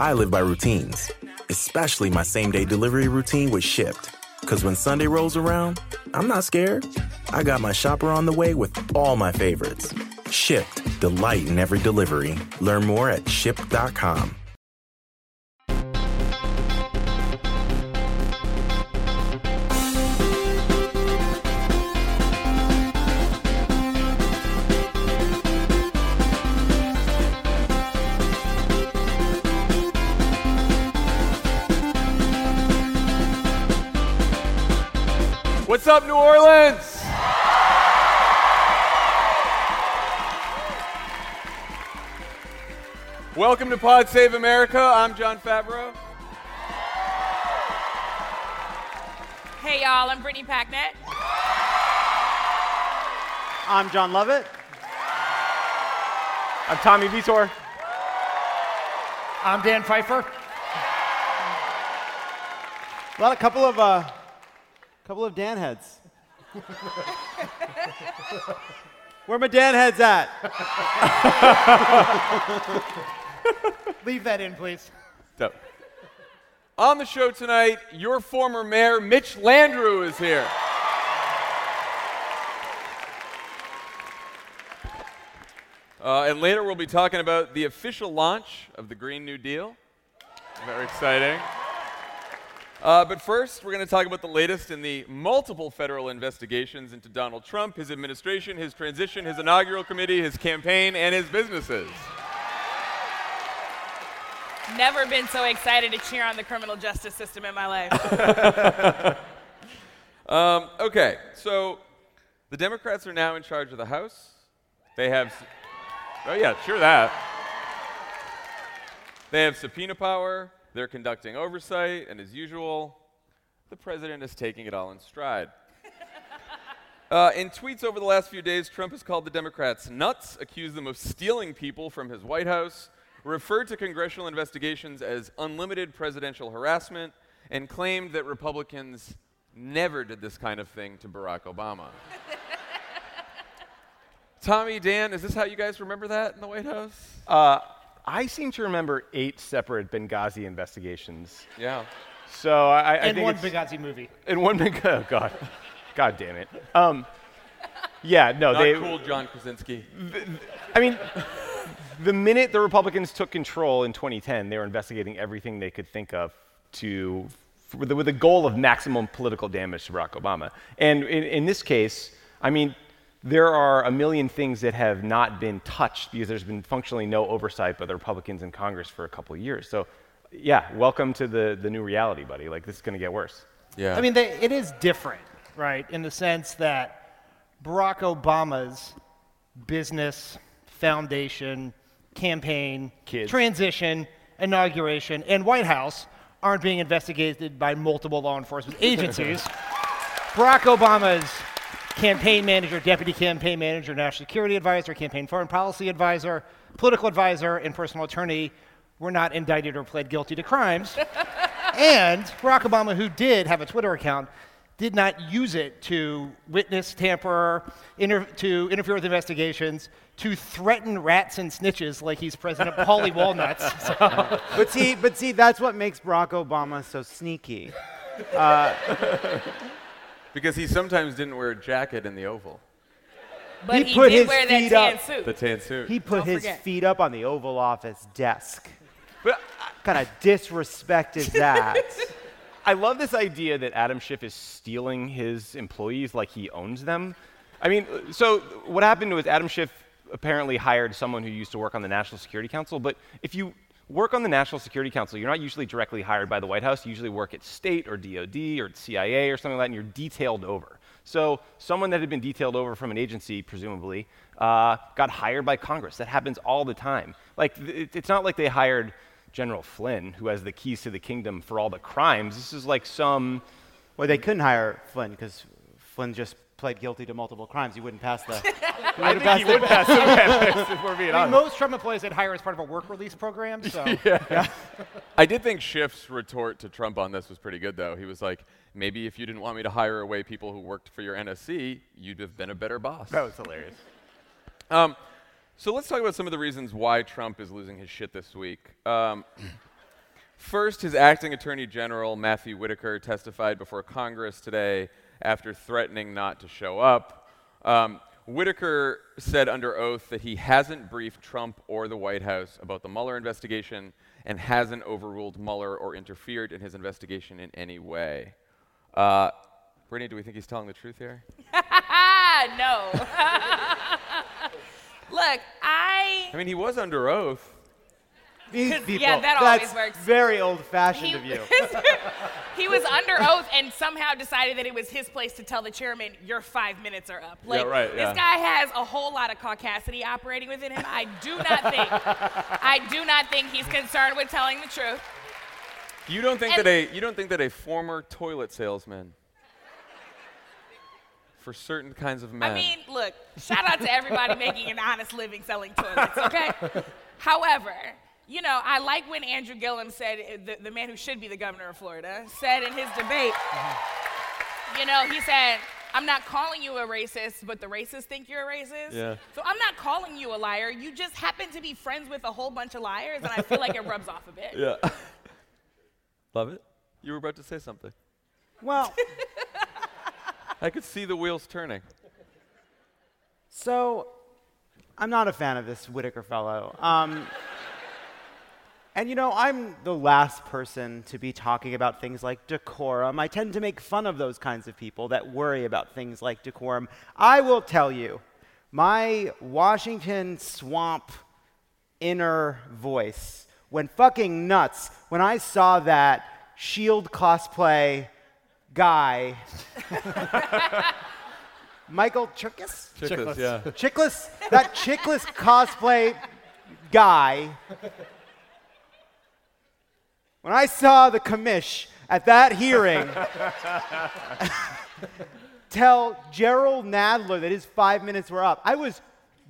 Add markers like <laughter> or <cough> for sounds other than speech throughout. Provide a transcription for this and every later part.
I live by routines, especially my same day delivery routine with Shipt. Because when Sunday rolls around, I'm not scared. I got my shopper on the way with all my favorites. Shipt, delight in every delivery. Learn more at shipt.com. What's up, New Orleans? Welcome to Pod Save America. I'm Jon Favreau. Hey y'all, I'm Brittany Packnett. I'm Jon Lovett. I'm Tommy Vietor. I'm Dan Pfeiffer. Well, a couple of uh, couple of Dan heads. Where my Dan heads at? <laughs> Leave that in, please. So, on the show tonight, your former mayor, Mitch Landrieu, is here. Uh, and later, we'll be talking about the official launch of the Green New Deal. Very exciting. Uh, but first, we're going to talk about the latest in the multiple federal investigations into Donald Trump, his administration, his transition, his inaugural committee, his campaign, and his businesses. Never been so excited to cheer on the criminal justice system in my life. <laughs> Um, okay, so the Democrats are now in charge of the House. They have. Oh, yeah, sure that. They have subpoena power. They're conducting oversight, and as usual, the president is taking it all in stride. <laughs> Uh, in tweets over the last few days, Trump has called the Democrats nuts, accused them of stealing people from his White House, referred to congressional investigations as unlimited presidential harassment, and claimed that Republicans never did this kind of thing to Barack Obama. <laughs> Tommy, Dan, is this how you guys remember that in the White House? Uh, I seem to remember eight separate Benghazi investigations. Yeah. So I, I And think one Benghazi movie. in one Benghazi. <laughs> Oh God, God damn it. Um, yeah, no, Not they. cool, John Krasinski. I mean, the minute the Republicans took control in 2010, they were investigating everything they could think of to, with the, with the goal of maximum political damage to Barack Obama. And in, in this case, I mean, there are a million things that have not been touched because there's been functionally no oversight by the Republicans in Congress for a couple of years. So, yeah, welcome to the, the new reality, buddy. Like, this is going to get worse. Yeah. I mean, they, it is different, right? In the sense that Barack Obama's business, foundation, campaign, Kids. transition, inauguration, and White House aren't being investigated by multiple law enforcement <laughs> agencies. Barack Obama's campaign manager, deputy campaign manager, national security advisor, campaign foreign policy advisor, political advisor, and personal attorney were not indicted or pled guilty to crimes. <laughs> and Barack Obama, who did have a Twitter account, did not use it to witness, tamper, inter- to interfere with investigations, to threaten rats and snitches like he's President Paulie <laughs> Walnuts. So, <laughs> But see, but see, that's what makes Barack Obama so sneaky. Uh, because he sometimes didn't wear a jacket in the Oval, But He he, put did his wear that feet tan up. suit. the tan suit. He put Don't his forget. feet up on the Oval Office desk. But What kind of disrespect is <laughs> that? I love this idea that Adam Schiff is stealing his employees like he owns them. I mean, so what happened was Adam Schiff apparently hired someone who used to work on the National Security Council, but if you work on the National Security Council, you're not usually directly hired by the White House. You usually work at state or DOD or CIA or something like that, and you're detailed over. So someone that had been detailed over from an agency, presumably, uh, got hired by Congress. That happens all the time. Like, th- it's not like they hired General Flynn, who has the keys to the kingdom for all the crimes. This is like some. Well, they couldn't hire Flynn because Flynn just pled guilty to multiple crimes. you wouldn't pass the. <laughs> he wouldn't He would pass some ethics, <laughs> if we're being I mean, honest. most Trump employees they'd hire as part of a work release program. So <laughs> I did think Schiff's retort to Trump on this was pretty good, though. He was like, maybe if you didn't want me to hire away people who worked for your NSC, you'd have been a better boss. That was hilarious. Um, so let's talk about some of the reasons why Trump is losing his shit this week. Um, <clears throat> First, his acting attorney general, Matthew Whitaker, testified before Congress today after threatening not to show up. Um, Whitaker said under oath that he hasn't briefed Trump or the White House about the Mueller investigation and hasn't overruled Mueller or interfered in his investigation in any way. Uh, Brittany, do we think he's telling the truth here? <laughs> no. <laughs> Look, I. I mean, he was under oath. These 'Cause, people. yeah, that that's always works. very old-fashioned of you. <laughs> he was under oath and somehow decided that it was his place to tell the chairman, "Your five minutes are up." Like right, yeah. this guy has a whole lot of caucasity operating within him. I do not think, I do not think he's concerned with telling the truth. You don't think And- that a you don't think that a former toilet salesman for certain kinds of men. I mean, look, shout out to everybody making an honest living selling toilets, okay? <laughs> However, you know, I like when Andrew Gillum said, uh, the, the man who should be the governor of Florida, said in his debate, you know, he said, I'm not calling you a racist, but the racists think you're a racist. Yeah. So I'm not calling you a liar. You just happen to be friends with a whole bunch of liars, and I feel like it rubs off a bit. <laughs> yeah. <laughs> Love it. You were about to say something. Well, <laughs> I could see the wheels turning. so I'm not a fan of this Whitaker fellow. Um, and you know, I'm the last person to be talking about things like decorum. I tend to make fun of those kinds of people that worry about things like decorum. I will tell you, my Washington swamp inner voice went fucking nuts when I saw that Shield cosplay guy, <laughs> Michael Chiklis? Chickless, yeah. Chiklis, that Chiklis cosplay guy. When I saw the commish at that hearing <laughs> tell Jerrold Nadler that his five minutes were up, I was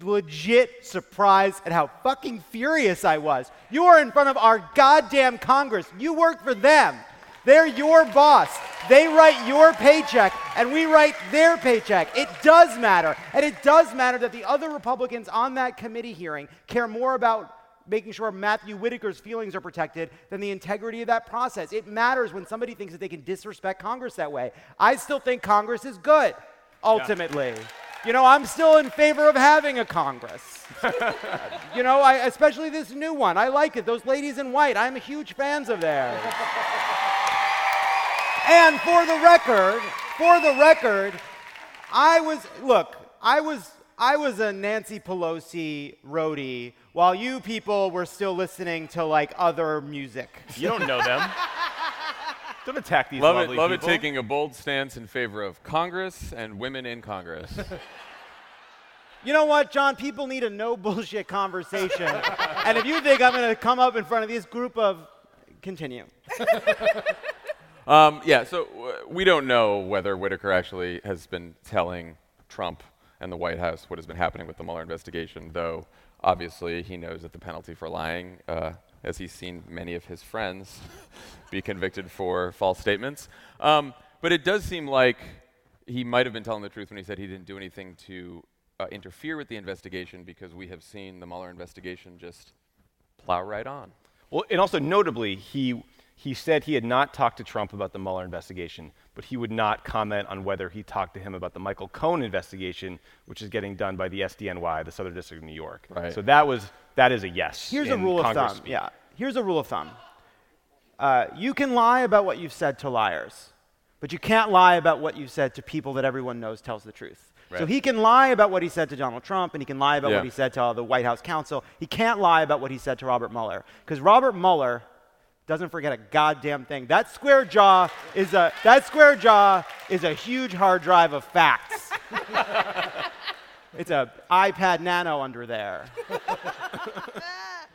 legit surprised at how fucking furious I was. You are in front of our goddamn Congress. You work for them. They're your boss. They write your paycheck, and we write their paycheck. It does matter. And it does matter that the other Republicans on that committee hearing care more about making sure Matthew Whitaker's feelings are protected than the integrity of that process. It matters when somebody thinks that they can disrespect Congress that way. I still think Congress is good, ultimately. You know, I'm still in favor of having a Congress. <laughs> you know, I, especially this new one. I like it. Those ladies in white, I'm huge fans of theirs. <laughs> and for the record, for the record, I was look, I was I was a Nancy Pelosi roadie while you people were still listening to like other music. You don't know them. <laughs> don't attack these Love it. Love people. it taking a bold stance in favor of Congress and women in Congress. <laughs> You know what, John? People need a no bullshit conversation. <laughs> and if you think I'm going to come up in front of this group of continue. Um, yeah, so uh, we don't know whether Whitaker actually has been telling Trump and the White House what has been happening with the Mueller investigation, though obviously he knows that the penalty for lying, uh, as he's seen many of his friends be convicted for false statements. Um, but it does seem like he might have been telling the truth when he said he didn't do anything to uh, interfere with the investigation because we have seen the Mueller investigation just plow right on. Well, and also notably, he he said he had not talked to Trump about the Mueller investigation, but he would not comment on whether he talked to him about the Michael Cohen investigation, which is getting done by the SDNY, the Southern District of New York. Right. So that was that is a yes. Here's a in rule of thumb. speak. Yeah. Here's a rule of thumb. Uh, you can lie about what you've said to liars, but you can't lie about what you've said to people that everyone knows tells the truth. So he can lie about what he said to Donald Trump, and he can lie about Yeah. what he said to all the White House counsel. He can't lie about what he said to Robert Mueller, because Robert Mueller doesn't forget a goddamn thing. That square jaw is a that square jaw is a huge hard drive of facts. it's a iPad Nano under there. <laughs>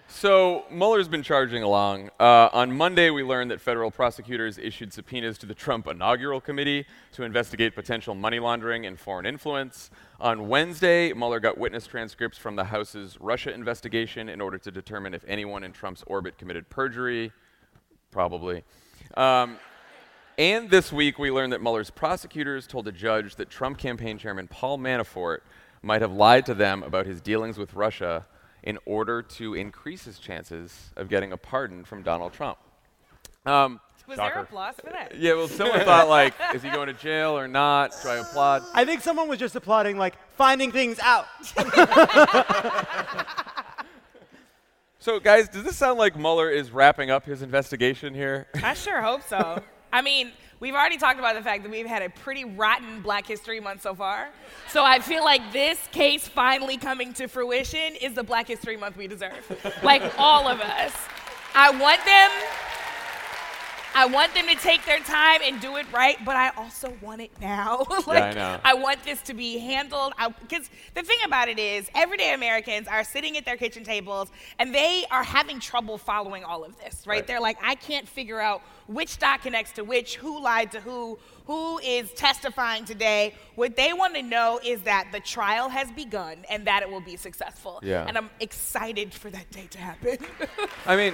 So Mueller's been charging along. Uh, on Monday, we learned that federal prosecutors issued subpoenas to the Trump inaugural committee to investigate potential money laundering and foreign influence. On Wednesday, Mueller got witness transcripts from the House's Russia investigation in order to determine if anyone in Trump's orbit committed perjury. Probably. Um, and this week, we learned that Mueller's prosecutors told a judge that Trump campaign chairman Paul Manafort might have lied to them about his dealings with Russia in order to increase his chances of getting a pardon from Donald Trump. Um, Was there Shocker. applause for that? yeah, well, someone <laughs> thought like, is he going to jail or not? Do I applaud? I think someone was just applauding, like, finding things out. <laughs> So, guys, does this sound like Mueller is wrapping up his investigation here? I sure hope so. I mean, we've already talked about the fact that we've had a pretty rotten Black History Month so far. So I feel like this case finally coming to fruition is the Black History Month we deserve. like all of us. I want them. I want them to take their time and do it right, but I also want it now. <laughs> like, know. I want this to be handled because the thing about it is, everyday Americans are sitting at their kitchen tables and they are having trouble following all of this, right? Right. They're like, I can't figure out which stock connects to which, who lied to who, who is testifying today. What they want to know is that the trial has begun and that it will be successful. Yeah. And I'm excited for that day to happen. <laughs> I mean,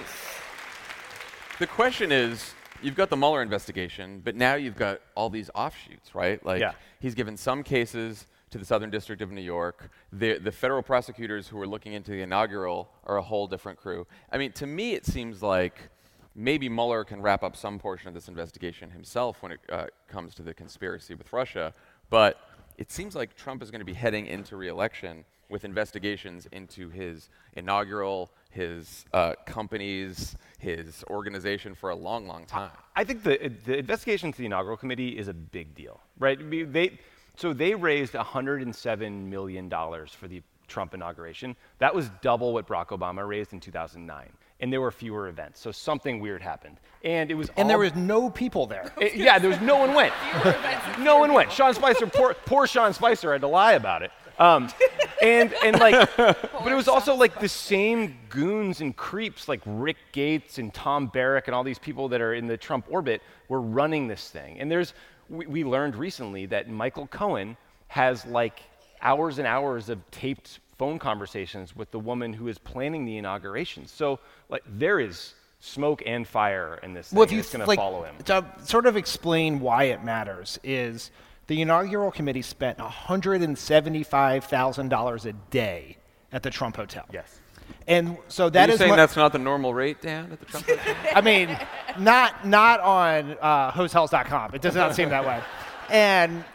the question is you've got the Mueller investigation, but now you've got all these offshoots, right? Like, Yeah. he's given some cases to the Southern District of New York. The, the federal prosecutors who are looking into the inaugural are a whole different crew. I mean, to me, it seems like maybe Mueller can wrap up some portion of this investigation himself when it uh, comes to the conspiracy with Russia, but it seems like Trump is going to be heading into reelection with investigations into his inaugural, his uh, companies, his organization for a long, long time. I think the, the investigation into the inaugural committee is a big deal, right? I mean, They, so they raised $107 million for the Trump inauguration. That was double what Barack Obama raised in 2009. And there were fewer events, so something weird happened. And it was And there was no people there. <laughs> it- yeah, there was no one went. no one went. Sean Spicer, poor, poor Sean Spicer had to lie about it. Um, and and like, <laughs> but it was also like the same goons and creeps like Rick Gates and Tom Barrack and all these people that are in the Trump orbit were running this thing. And there's we, we learned recently that Michael Cohen has like hours and hours of taped phone conversations with the woman who is planning the inauguration. So like there is smoke and fire in this thing. Well, if you it's going to follow him. To sort of explain why it matters is the inaugural committee spent $175,000 a day at the Trump Hotel. Yes. And so Are you is saying mu- that's not the normal rate, Dan, at the Trump Hotel? <laughs> I mean, not not on uh, hotels.com. It does not seem that way. And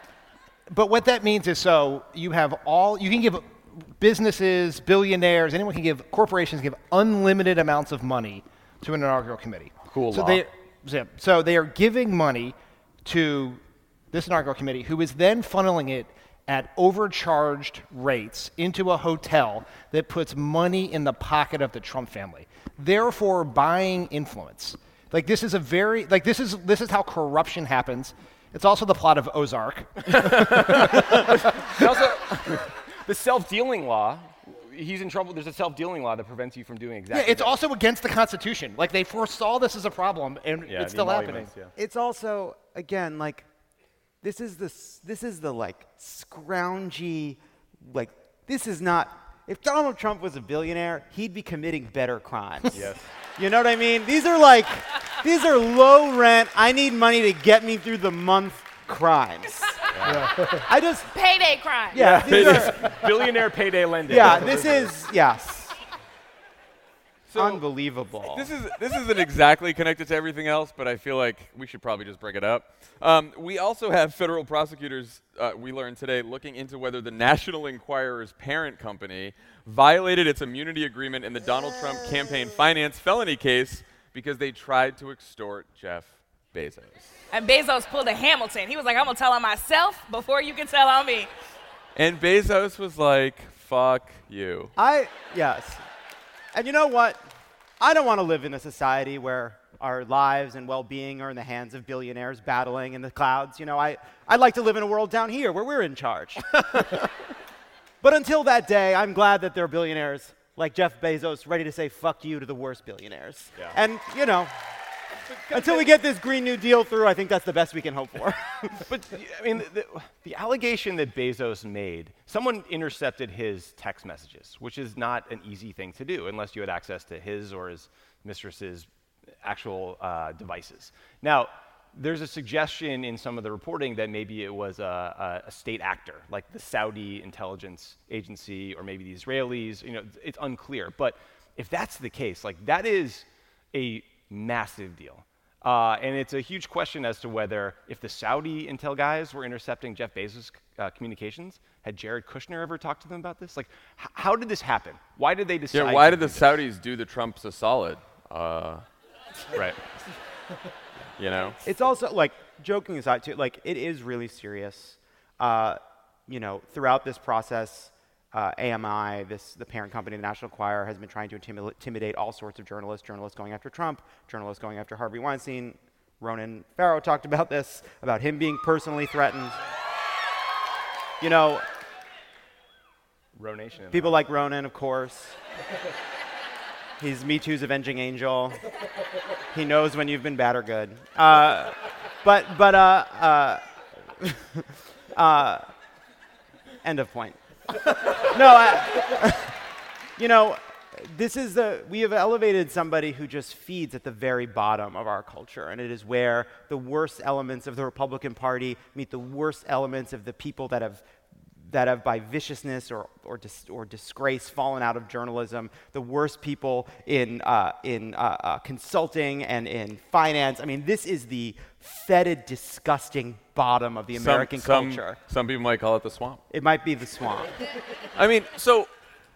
but what that means is so you have all you can give businesses, billionaires, anyone can give corporations give unlimited amounts of money to an inaugural committee. Cool So law. they so they are giving money to this inaugural committee, who is then funneling it at overcharged rates into a hotel that puts money in the pocket of the Trump family, therefore buying influence. Like this is a very like this is this is how corruption happens. It's also the plot of Ozark. <laughs> Also, the self-dealing law. He's in trouble. There's a self-dealing law that prevents you from doing Yeah, exactly. it's also against the Constitution. Like they foresaw this as a problem, and Yeah, it's still happening. yeah. It's also again like this is the this is the like scroungy like this is not if Donald Trump was a billionaire, he'd be committing better crimes. <laughs> Yes. You know what I mean? These are like these are low rent, I need money to get me through the month crimes. <laughs> I just Payday crime. yeah, these are, <laughs> Billionaire payday lending. yeah, this is yes. So- Unbelievable. This is this isn't exactly connected to everything else, but I feel like we should probably just bring it up. Um, we also have federal prosecutors. Uh, we learned today looking into whether the National Enquirer's parent company violated its immunity agreement in the Donald Trump campaign finance felony case because they tried to extort Jeff Bezos. And Bezos pulled a Hamilton. He was like, I'm gonna tell on myself before you can tell on me. And Bezos was like, "Fuck you." I yes. And you know what? I don't want to live in a society where our lives and well-being are in the hands of billionaires battling in the clouds. You know, I I'd like to live in a world down here where we're in charge. <laughs> but until that day, I'm glad that there are billionaires like Jeff Bezos ready to say fuck you to the worst billionaires. Yeah. And, you know, until we get this Green New Deal through, I think that's the best we can hope for. <laughs> But I mean, the, the allegation that Bezos made, someone intercepted his text messages, which is not an easy thing to do unless you had access to his or his mistress's actual uh, devices. Now, there's a suggestion in some of the reporting that maybe it was a, a, a state actor, like the Saudi intelligence agency or maybe the Israelis. You know, it's unclear. But if that's the case, like that is a massive deal. Uh, and it's a huge question as to whether, if the Saudi intel guys were intercepting Jeff Bezos' uh, communications, had Jared Kushner ever talked to them about this? Like, h- how did this happen? Why did they decide? Yeah, why did the do this? Saudis do the Trumps a solid? Uh, Right. <laughs> you know? It's also like joking aside too. Like it is really serious. Uh, you know, throughout this process, uh, AMI, this the parent company, the National Enquirer, has been trying to intimi- intimidate all sorts of journalists. Journalists going after Trump. Journalists going after Harvey Weinstein. Ronan Farrow talked about this, about him being personally threatened. You know, Ronation. people like Ronan, of course. He's Me Too's avenging angel. He knows when you've been bad or good. Uh, but but uh, uh, <laughs> uh, end of point. <laughs> no, I, you know, this is the we have elevated somebody who just feeds at the very bottom of our culture, and it is where the worst elements of the Republican Party meet the worst elements of the people that have that have by viciousness or, or, dis, or disgrace fallen out of journalism, the worst people in, uh, in uh, uh, consulting and in finance. I mean, this is the fetid, disgusting bottom of the Some- American some, culture. Some people might call it the swamp. It might be the swamp. <laughs> I mean, so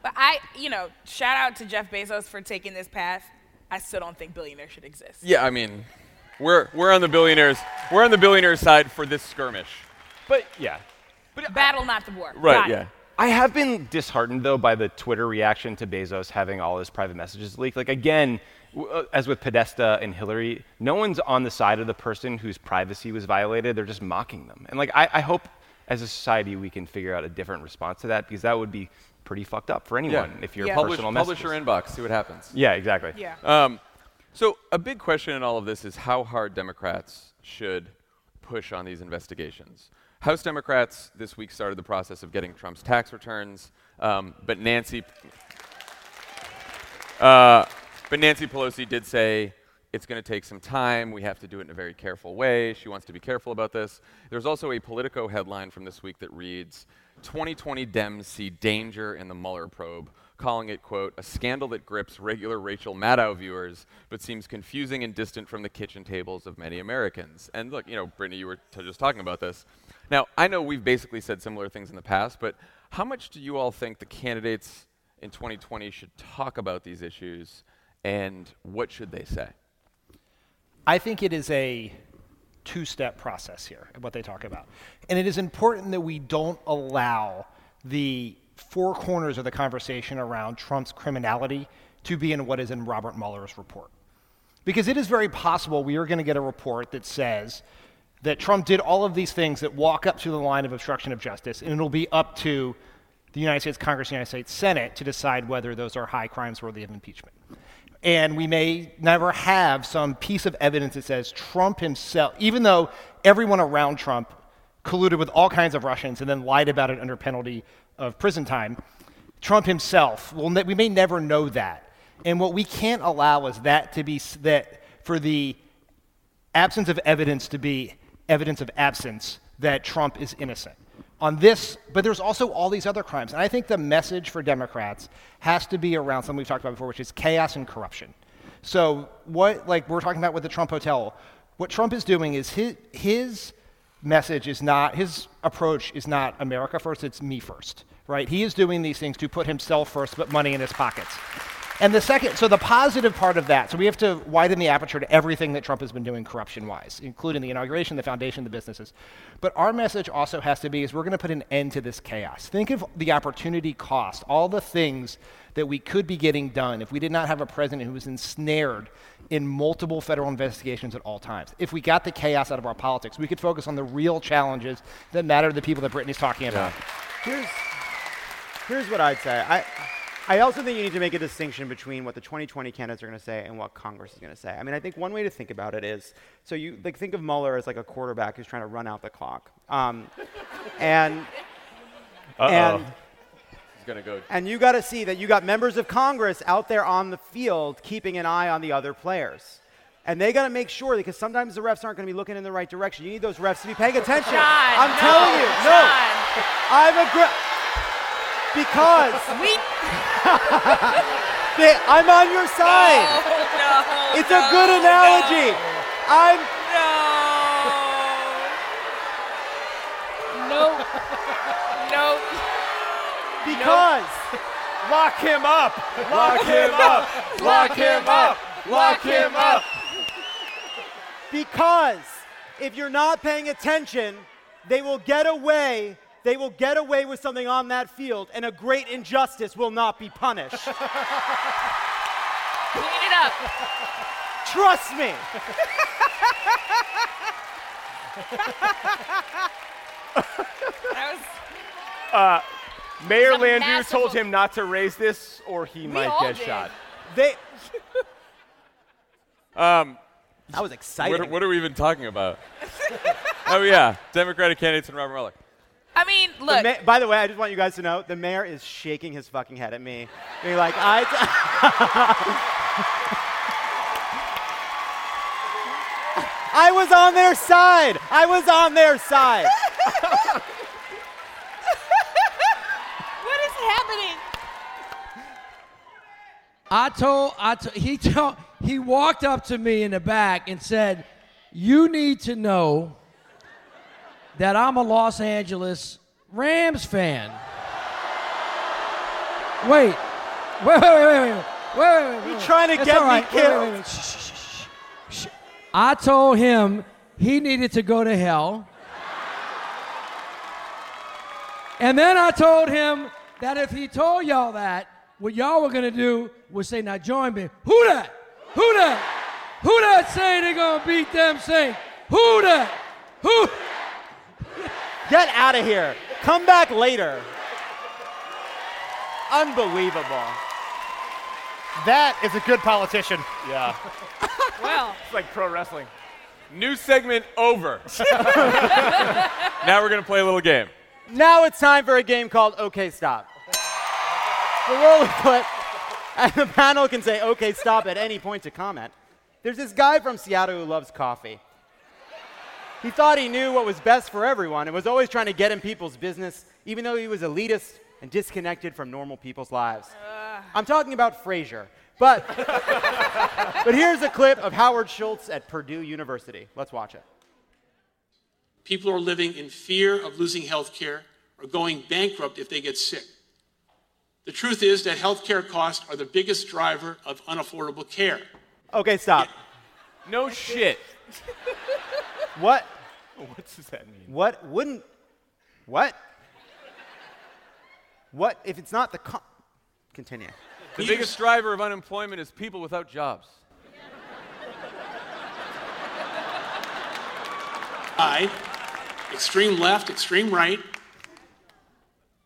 But I, you know, shout out to Jeff Bezos for taking this path. I still don't think billionaires should exist. yeah, I mean, we're we're on the billionaires. We're on the billionaire side for this skirmish. But yeah. Battle, not the war. Right? Got it. yeah. I have been disheartened though by the Twitter reaction to Bezos having all his private messages leaked. Like again, w- uh, as with Podesta and Hillary, no one's on the side of the person whose privacy was violated. They're just mocking them. And like I, I hope as a society we can figure out a different response to that because that would be pretty fucked up for anyone if your Yeah. Publish, personal publish messages. your inbox. See what happens. Yeah, exactly. Yeah. Um, so a big question in all of this is how hard Democrats should push on these investigations. House Democrats this week started the process of getting Trump's tax returns, um, but Nancy, uh, but Nancy Pelosi did say it's going to take some time. We have to do it in a very careful way. She wants to be careful about this. There's also a Politico headline from this week that reads 2020 Dems see danger in the Mueller probe, calling it, quote, a scandal that grips regular Rachel Maddow viewers, but seems confusing and distant from the kitchen tables of many Americans. And look, you know, Brittany, you were t- just talking about this. Now, I know we've basically said similar things in the past, but how much do you all think the candidates in 2020 should talk about these issues, and what should they say? I think it is a two step process here, what they talk about. And it is important that we don't allow the four corners of the conversation around Trump's criminality to be in what is in Robert Mueller's report. Because it is very possible we are going to get a report that says that Trump did all of these things that walk up to the line of obstruction of justice, and it'll be up to the United States Congress and the United States Senate to decide whether those are high crimes worthy of impeachment. And we may never have some piece of evidence that says Trump himself, even though everyone around Trump colluded with all kinds of Russians and then lied about it under penalty of prison time, Trump himself, well, we may never know that. And what we can't allow is that to be that for the absence of evidence to be evidence of absence that Trump is innocent. On this, but there's also all these other crimes. And I think the message for Democrats has to be around something we've talked about before, which is chaos and corruption. So, what, like we're talking about with the Trump Hotel, what Trump is doing is his, his message is not, his approach is not America first, it's me first, right? He is doing these things to put himself first, put money in his pockets. And the second, so the positive part of that, so we have to widen the aperture to everything that Trump has been doing corruption wise, including the inauguration, the foundation, the businesses. But our message also has to be is we're going to put an end to this chaos. Think of the opportunity cost, all the things that we could be getting done if we did not have a president who was ensnared in multiple federal investigations at all times. If we got the chaos out of our politics, we could focus on the real challenges that matter to the people that Brittany's talking about. Here's, here's what I'd say. I, I also think you need to make a distinction between what the 2020 candidates are going to say and what Congress is going to say. I mean, I think one way to think about it is so you like think of Mueller as like a quarterback who's trying to run out the clock, um, and and He's going to go. and you got to see that you got members of Congress out there on the field keeping an eye on the other players. And they got to make sure because sometimes the refs aren't going to be looking in the right direction. You need those refs to be paying attention. John, I'm no, telling you, no. I'm a gr- because We. They, I'm on your side. Oh, no. It's a no, good no. analogy. I'm No. No. because Lock him up! Lock him up! Lock him up! Lock him up! because if you're not paying attention, they will get away. They will get away with something on that field, and a great injustice will not be punished. <laughs> Clean it up. Trust me. That was. Mayor It's Landrieu masterful- told him not to raise this, or he might get did. shot. They. <laughs> Um, That was exciting. what, what are we even talking about? <laughs> oh yeah, Democratic candidates and Robert Mueller. I mean, The look. ma- by the way, I just want you guys to know the mayor is shaking his fucking head at me, being like, I. <laughs> I was on their side. I was on their side. <laughs> what is happening? I told, I to, he told, he walked up to me in the back and said, "You need to know that I'm a Los Angeles Rams fan. Wait. Wait, wait, wait, wait. Wait, wait, wait. You're trying to get right. me killed. Wait, wait, wait. Shh, shh, shh, shh. I told him he needed to go to hell. And then I told him that if he told y'all that, what y'all were gonna do was say, now join me. Who that? Who that? Who that say they gonna beat them Say Who that? Who? Get out of here. Come back later. Unbelievable. That is a good politician. Yeah, <laughs> Well, it's like pro wrestling. New segment over. <laughs> now we're gonna play a little game. Now it's time for a game called OK Stop. The roll of clip, and the panel can say OK Stop at any point to comment. There's this guy from Seattle who loves coffee. He thought he knew what was best for everyone and was always trying to get in people's business, even though he was elitist and disconnected from normal people's lives. I'm talking about Frasier. But, <laughs> but here's a clip of Howard Schultz at Purdue University. Let's watch it. People are living in fear of losing health care or going bankrupt if they get sick. The truth is that health care costs are the biggest driver of unaffordable care. Okay, stop. No shit. <laughs> What? <laughs> What does that mean? What wouldn't? What? What if it's not the? Co- Continue. The biggest driver of unemployment is people without jobs. I, extreme left, extreme right,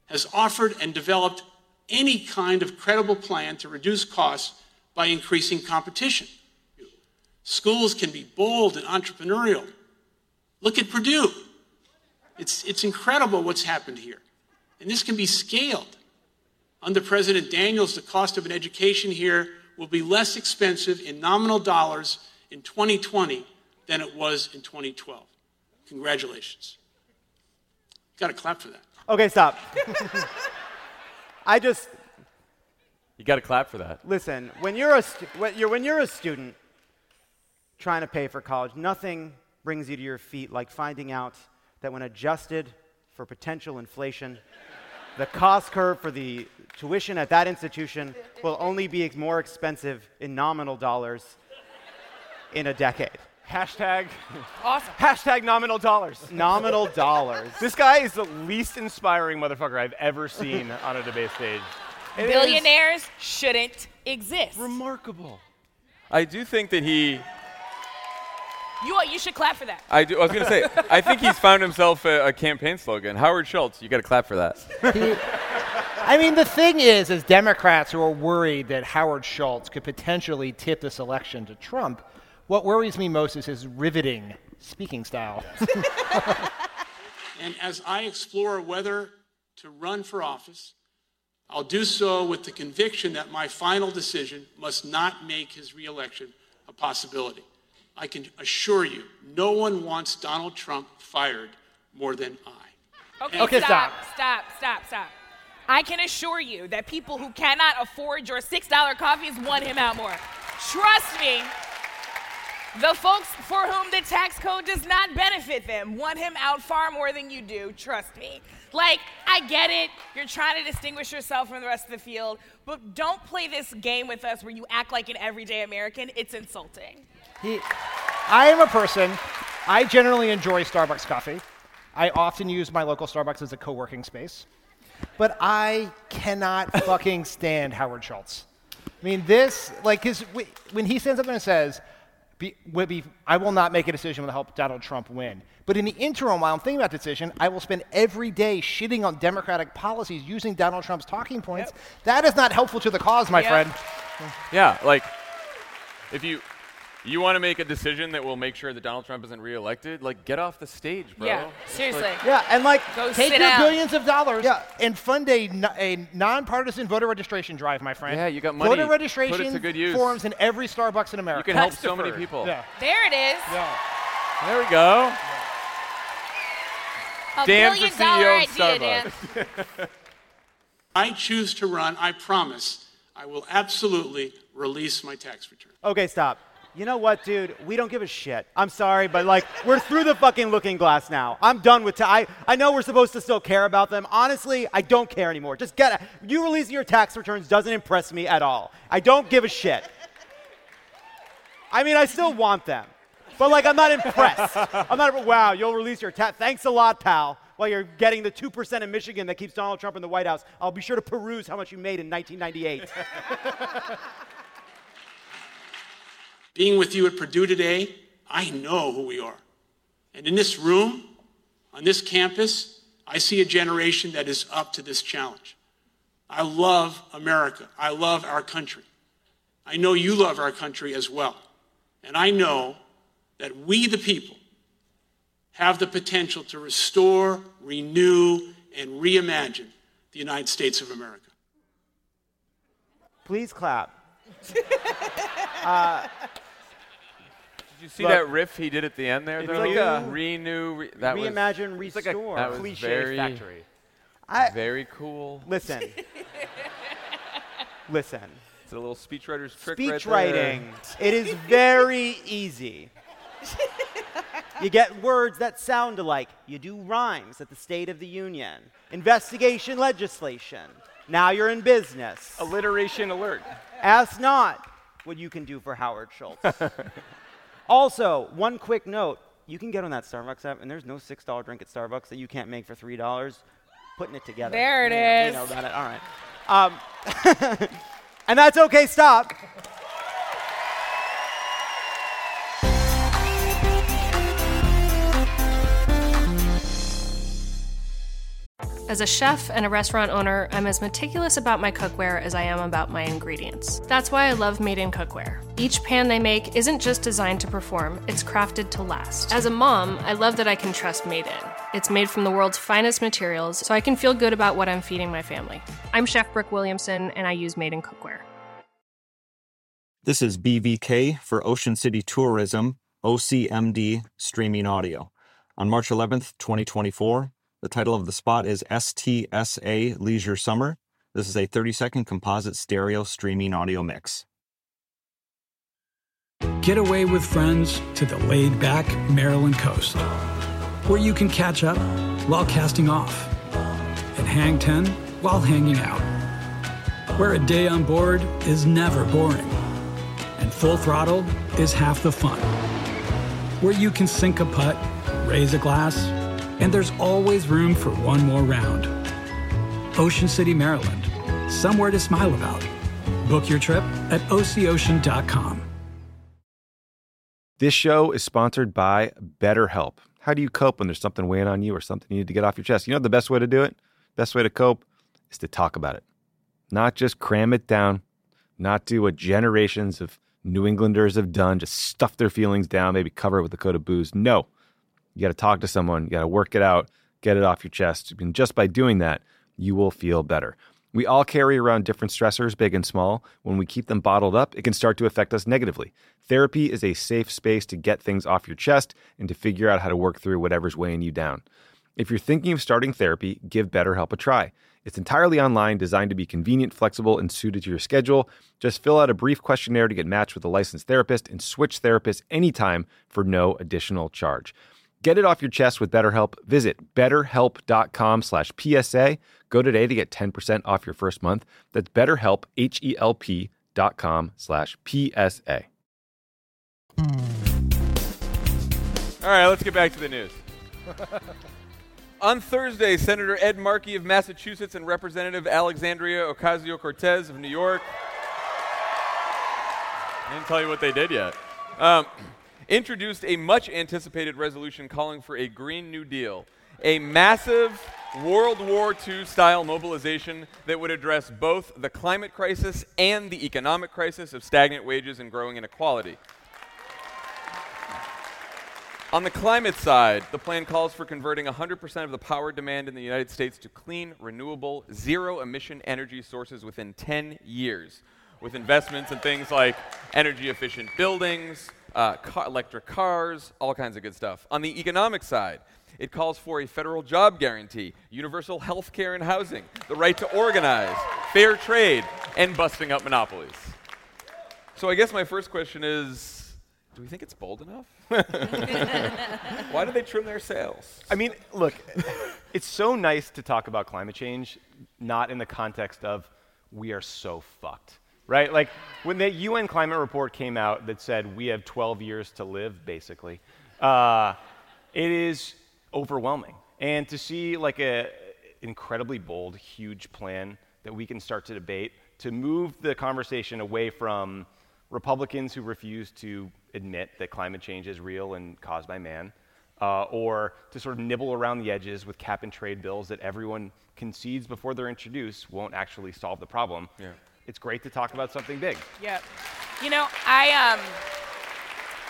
has offered and developed any kind of credible plan to reduce costs by increasing competition. Schools can be bold and entrepreneurial. Look at Purdue. It's, it's incredible what's happened here. And this can be scaled. Under President Daniels, the cost of an education here will be less expensive in nominal dollars in 2020 than it was in 2012. Congratulations. You Got to clap for that. Okay, stop. <laughs> I just You got to clap for that. listen. When you're a stu- when you're when you're a student trying to pay for college, nothing brings you to your feet like finding out that when adjusted for potential inflation, the cost curve for the tuition at that institution will only be more expensive in nominal dollars in a decade. Hashtag, awesome. hashtag nominal dollars. Nominal dollars. <laughs> This guy is the least inspiring motherfucker I've ever seen on a debate stage. It is Billionaires shouldn't exist. remarkable. I do think that he. You, you should clap for that. I do. I was gonna say. I think he's found himself a, a campaign slogan. Howard Schultz. You got to clap for that. I mean, the thing is, as Democrats who are worried that Howard Schultz could potentially tip this election to Trump, what worries me most is his riveting speaking style. <laughs> And as I explore whether to run for office, I'll do so with the conviction that my final decision must not make his reelection a possibility. I can assure you, no one wants Donald Trump fired more than I. Okay, Okay, stop, stop, stop, stop. I can assure you that people who cannot afford your $6 coffees want him out more. Trust me. The folks for whom the tax code does not benefit them want him out far more than you do, trust me. Like, I get it, you're trying to distinguish yourself from the rest of the field, but don't play this game with us where you act like an everyday American. It's insulting. He, I am a person, I generally enjoy Starbucks coffee. I often use my local Starbucks as a co working space. But I cannot <laughs> fucking stand Howard Schultz. I mean, this, like, his, when he stands up there and says, be, be, I will not make a decision to help Donald Trump win. But in the interim, while I'm thinking about the decision, I will spend every day shitting on Democratic policies using Donald Trump's talking points. Yep. That is not helpful to the cause, my yep. friend. Yeah, like if you you want to make a decision that will make sure that Donald Trump isn't reelected? Like, get off the stage, bro. Yeah, seriously. Like, yeah, and like, Go take your down. billions of dollars yeah. and fund a, a nonpartisan voter registration drive, my friend. Yeah, you got money. Voter registration Put it to good use. forms in every Starbucks in America. You can help so many people. Yeah. There it is. Yeah. There we go. A Dan billion for CEO of idea, Starbucks. <laughs> I choose to run, I promise, I will absolutely release my tax return. Okay, stop. You know what, dude? We don't give a shit. I'm sorry, but like, we're through the fucking looking glass now. I'm done with. Ta- I I know we're supposed to still care about them. Honestly, I don't care anymore. Just get it. You releasing your tax returns doesn't impress me at all. I don't give a shit. I mean, I still want them, but like, I'm not impressed. I'm not. Wow, you'll release your tax. Thanks a lot, pal. While you're getting the two percent in Michigan that keeps Donald Trump in the White House, I'll be sure to peruse how much you made in 1998. Being with you at Purdue today, I know who we are. And in this room, on this campus, I see a generation that is up to this challenge. I love America. I love our country. I know you love our country as well. And I know that we, the people, have the potential to restore, renew, and reimagine the United States of America. Please clap. <laughs> uh, you see that riff he did at the end there? It's though? like a renew, re, that reimagine, was, restore. that was Cliche very, factory. I, very cool. listen. <laughs> listen. It's a little speechwriter's trick Speech right there. It is very easy. <laughs> You get words that sound alike. You do rhymes at the State of the Union. Investigation legislation. Now you're in business. Alliteration alert. Ask not what you can do for Howard Schultz. <laughs> also, one quick note you can get on that Starbucks app, and there's no $6 drink at Starbucks that you can't make for $3. Putting it together. There it You is. know about it. All right. Um, <laughs> and that's okay, stop. As a chef and a restaurant owner, I'm as meticulous about my cookware as I am about my ingredients. That's why I love Made in Cookware. Each pan they make isn't just designed to perform, it's crafted to last. As a mom, I love that I can trust Made in. It's made from the world's finest materials, so I can feel good about what I'm feeding my family. I'm Chef Brooke Williamson, and I use Made in Cookware. This is BVK for Ocean City Tourism, OCMD Streaming Audio. On March 11th, 2024, the title of the spot is STSA Leisure Summer. This is a 30 second composite stereo streaming audio mix. Get away with friends to the laid back Maryland coast, where you can catch up while casting off, and hang 10 while hanging out, where a day on board is never boring, and full throttle is half the fun, where you can sink a putt, raise a glass, and there's always room for one more round. Ocean City, Maryland, somewhere to smile about. Book your trip at ococean.com. This show is sponsored by BetterHelp. How do you cope when there's something weighing on you or something you need to get off your chest? You know the best way to do it? Best way to cope is to talk about it. Not just cram it down, not do what generations of New Englanders have done, just stuff their feelings down, maybe cover it with a coat of booze. No. You got to talk to someone, you got to work it out, get it off your chest. And just by doing that, you will feel better. We all carry around different stressors, big and small. When we keep them bottled up, it can start to affect us negatively. Therapy is a safe space to get things off your chest and to figure out how to work through whatever's weighing you down. If you're thinking of starting therapy, give BetterHelp a try. It's entirely online, designed to be convenient, flexible, and suited to your schedule. Just fill out a brief questionnaire to get matched with a licensed therapist and switch therapists anytime for no additional charge. Get it off your chest with BetterHelp. Visit betterhelp.com slash PSA. Go today to get 10% off your first month. That's betterhelp, H-E-L-P dot com slash PSA. All right, let's get back to the news. <laughs> On Thursday, Senator Ed Markey of Massachusetts and Representative Alexandria Ocasio Cortez of New York. I didn't tell you what they did yet. <clears throat> Um, introduced a much anticipated resolution calling for a Green New Deal, a massive World War II style mobilization that would address both the climate crisis and the economic crisis of stagnant wages and growing inequality. On the climate side, the plan calls for converting 100% of the power demand in the United States to clean, renewable, zero emission energy sources within 10 years, with investments in things like energy efficient buildings, uh, car, electric cars, all kinds of good stuff. On the economic side, it calls for a federal job guarantee, universal health care and housing, the right to organize, fair trade, and busting up monopolies. So I guess my first question is do we think it's bold enough? <laughs> Why do they trim their sails? I mean, look, it's so nice to talk about climate change, not in the context of we are so fucked, right? Like when the UN climate report came out that said we have 12 years to live, basically, uh, it is overwhelming. And to see like a incredibly bold, huge plan that we can start to debate to move the conversation away from Republicans who refuse to admit that climate change is real and caused by man, uh, or to sort of nibble around the edges with cap and trade bills that everyone concedes before they're introduced won't actually solve the problem. Yeah. It's great to talk about something big. Yep. You know, I um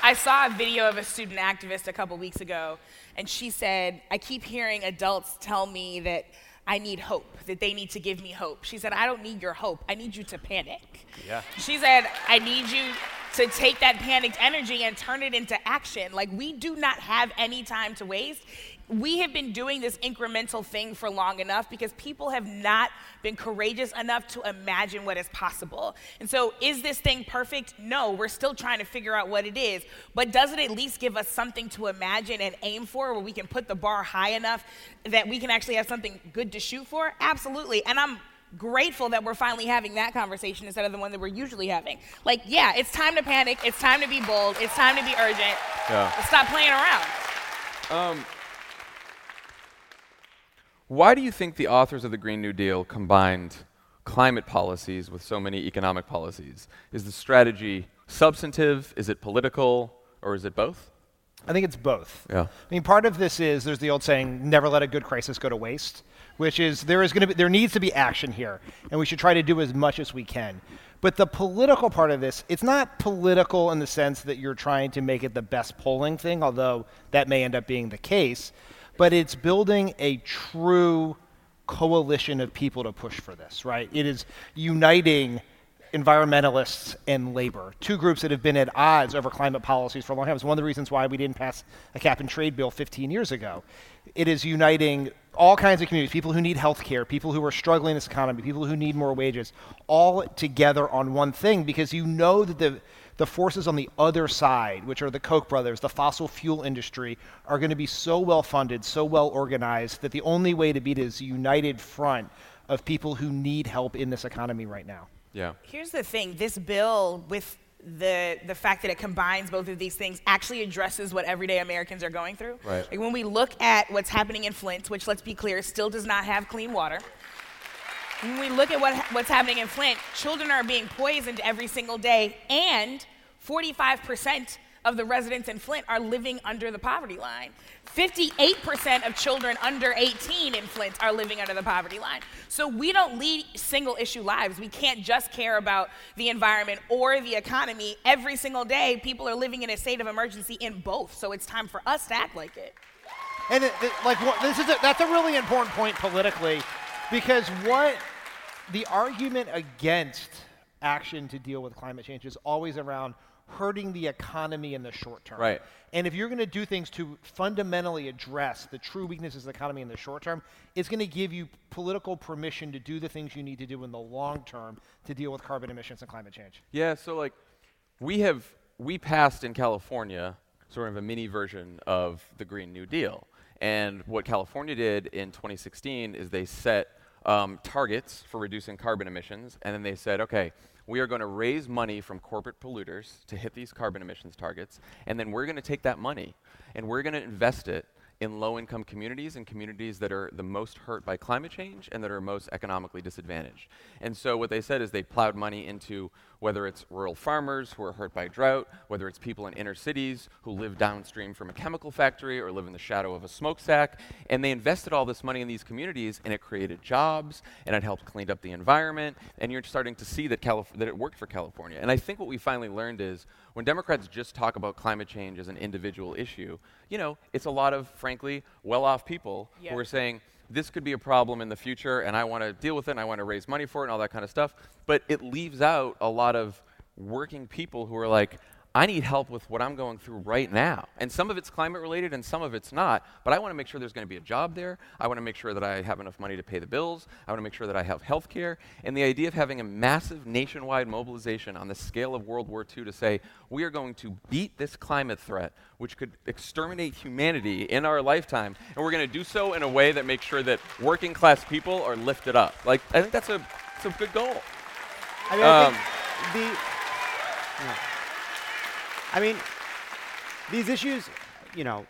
I saw a video of a student activist a couple weeks ago, and she said, I keep hearing adults tell me that I need hope, that they need to give me hope. She said, I don't need your hope. I need you to panic. Yeah. She said, I need you to take that panicked energy and turn it into action. Like, we do not have any time to waste. We have been doing this incremental thing for long enough because people have not been courageous enough to imagine what is possible. And so, is this thing perfect? No, we're still trying to figure out what it is. But does it at least give us something to imagine and aim for where we can put the bar high enough that we can actually have something good to shoot for? Absolutely. And I'm grateful that we're finally having that conversation instead of the one that we're usually having. Like, yeah, it's time to panic. It's time to be bold. It's time to be urgent. Yeah. Let's stop playing around. Um, why do you think the authors of the Green New Deal combined climate policies with so many economic policies? Is the strategy substantive? Is it political? Or is it both? I think it's both. Yeah. I mean, part of this is there's the old saying, never let a good crisis go to waste, which is there is going to be there needs to be action here, and we should try to do as much as we can. But the political part of this, it's not political in the sense that you're trying to make it the best polling thing, although that may end up being the case, but it's building a true coalition of people to push for this, right? It is uniting environmentalists and labor, two groups that have been at odds over climate policies for a long time. It's one of the reasons why we didn't pass a cap and trade bill 15 years ago. It is uniting all kinds of communities, people who need health care, people who are struggling in this economy, people who need more wages, all together on one thing because you know that the the forces on the other side, which are the Koch brothers, the fossil fuel industry, are going to be so well funded, so well organized, that the only way to beat it is a united front of people who need help in this economy right now. Yeah. Here's the thing this bill, with the, the fact that it combines both of these things, actually addresses what everyday Americans are going through. Right. Like when we look at what's happening in Flint, which, let's be clear, still does not have clean water. When we look at what, what's happening in Flint, children are being poisoned every single day, and 45% of the residents in Flint are living under the poverty line. 58% of children under 18 in Flint are living under the poverty line. So we don't lead single issue lives. We can't just care about the environment or the economy. Every single day, people are living in a state of emergency in both. So it's time for us to act like it. And it, it- like what, this is a, that's a really important point politically, because what the argument against action to deal with climate change is always around hurting the economy in the short term. Right. And if you're going to do things to fundamentally address the true weaknesses of the economy in the short term, it's going to give you political permission to do the things you need to do in the long term to deal with carbon emissions and climate change. Yeah, so like we have we passed in California sort of a mini version of the Green New Deal. And what California did in 2016 is they set um, targets for reducing carbon emissions, and then they said, okay, we are going to raise money from corporate polluters to hit these carbon emissions targets, and then we're going to take that money and we're going to invest it in low income communities and communities that are the most hurt by climate change and that are most economically disadvantaged. And so what they said is they plowed money into whether it's rural farmers who are hurt by drought, whether it's people in inner cities who live downstream from a chemical factory or live in the shadow of a smokestack. And they invested all this money in these communities and it created jobs and it helped clean up the environment. And you're starting to see that, Calif- that it worked for California. And I think what we finally learned is when Democrats just talk about climate change as an individual issue, you know, it's a lot of, frankly, well off people Yeah. who are saying, this could be a problem in the future and I want to deal with it and I want to raise money for it and all that kind of stuff. But it leaves out a lot of working people who are like, I need help with what I'm going through right now. And some of it's climate related and some of it's not. But I want to make sure there's going to be a job there. I want to make sure that I have enough money to pay the bills. I want to make sure that I have health care. And the idea of having a massive nationwide mobilization on the scale of World War II to say, we are going to beat this climate threat, which could exterminate humanity in our lifetime. And we're going to do so in a way that makes sure that working class people are lifted up. Like, I think that's a, that's a good goal. I mean, I Um, think the. yeah. I mean, these issues, you know,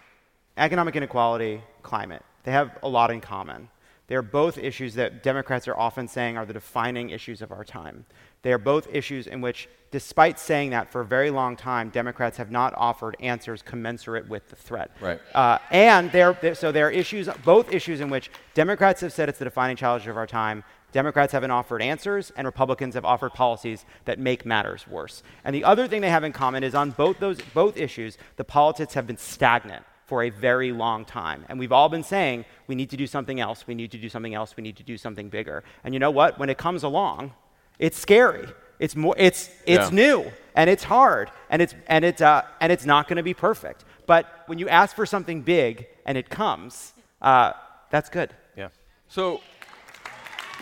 economic inequality, climate, they have a lot in common. They're both issues that Democrats are often saying are the defining issues of our time. They are both issues in which, despite saying that for a very long time, Democrats have not offered answers commensurate with the threat. Right. Uh, and they're, they're- so there are issues, both issues in which Democrats have said it's the defining challenge of our time. Democrats haven't offered answers, and Republicans have offered policies that make matters worse. And the other thing they have in common is on both those both issues, the politics have been stagnant for a very long time. And we've all been saying we need to do something else, we need to do something else, we need to do something bigger. And you know what? When it comes along, it's scary. It's more. It's it's Yeah. new and it's hard and it's and it's uh, and it's not going to be perfect. But when you ask for something big and it comes, uh, that's good. Yeah. So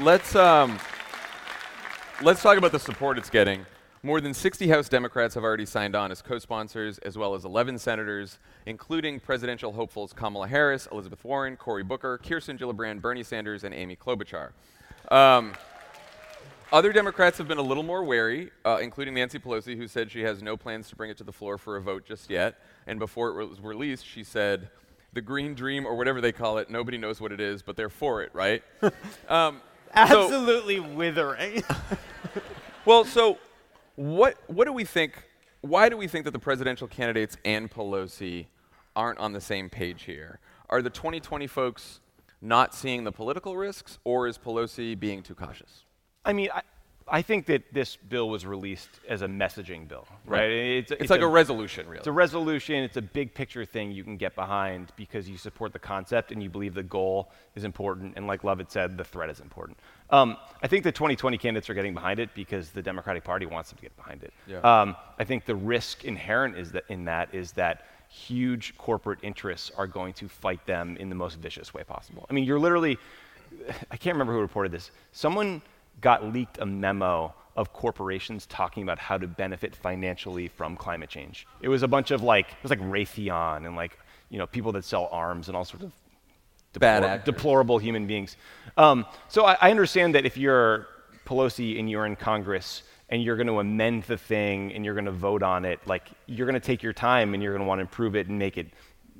let's um, let's talk about the support it's getting. More than 60 House Democrats have already signed on as co-sponsors, as well as 11 senators, including presidential hopefuls Kamala Harris, Elizabeth Warren, Cory Booker, Kirsten Gillibrand, Bernie Sanders, and Amy Klobuchar. Um, other Democrats have been a little more wary, uh, including Nancy Pelosi, who said she has no plans to bring it to the floor for a vote just yet. And before it was released, she said, "The Green Dream, or whatever they call it, nobody knows what it is, but they're for it, right?" <laughs> um, Absolutely withering. <laughs> well, so what what do we think? Why do we think that the presidential candidates and Pelosi aren't on the same page here? Are the 2020 folks not seeing the political risks, or is Pelosi being too cautious? I mean, I, I think that this bill was released as a messaging bill, right? Right. It's like a resolution, really. It's a resolution. It's a big picture thing you can get behind because you support the concept and you believe the goal is important. And like Lovett said, the threat is important. Um, I think the 2020 candidates are getting behind it because the Democratic Party wants them to get behind it. Yeah. Um, I think the risk inherent is that in that is that huge corporate interests are going to fight them in the most vicious way possible. I mean, you're literally, I can't remember who reported this. Someone got leaked a memo of corporations talking about how to benefit financially from climate change. It was a bunch of like, it was like Raytheon and like, you know, people that sell arms and all sorts of deplor- deplorable human beings. Um, so I, I understand that if you're Pelosi and you're in Congress and you're going to amend the thing and you're going to vote on it, like you're going to take your time and you're going to want to improve it and make it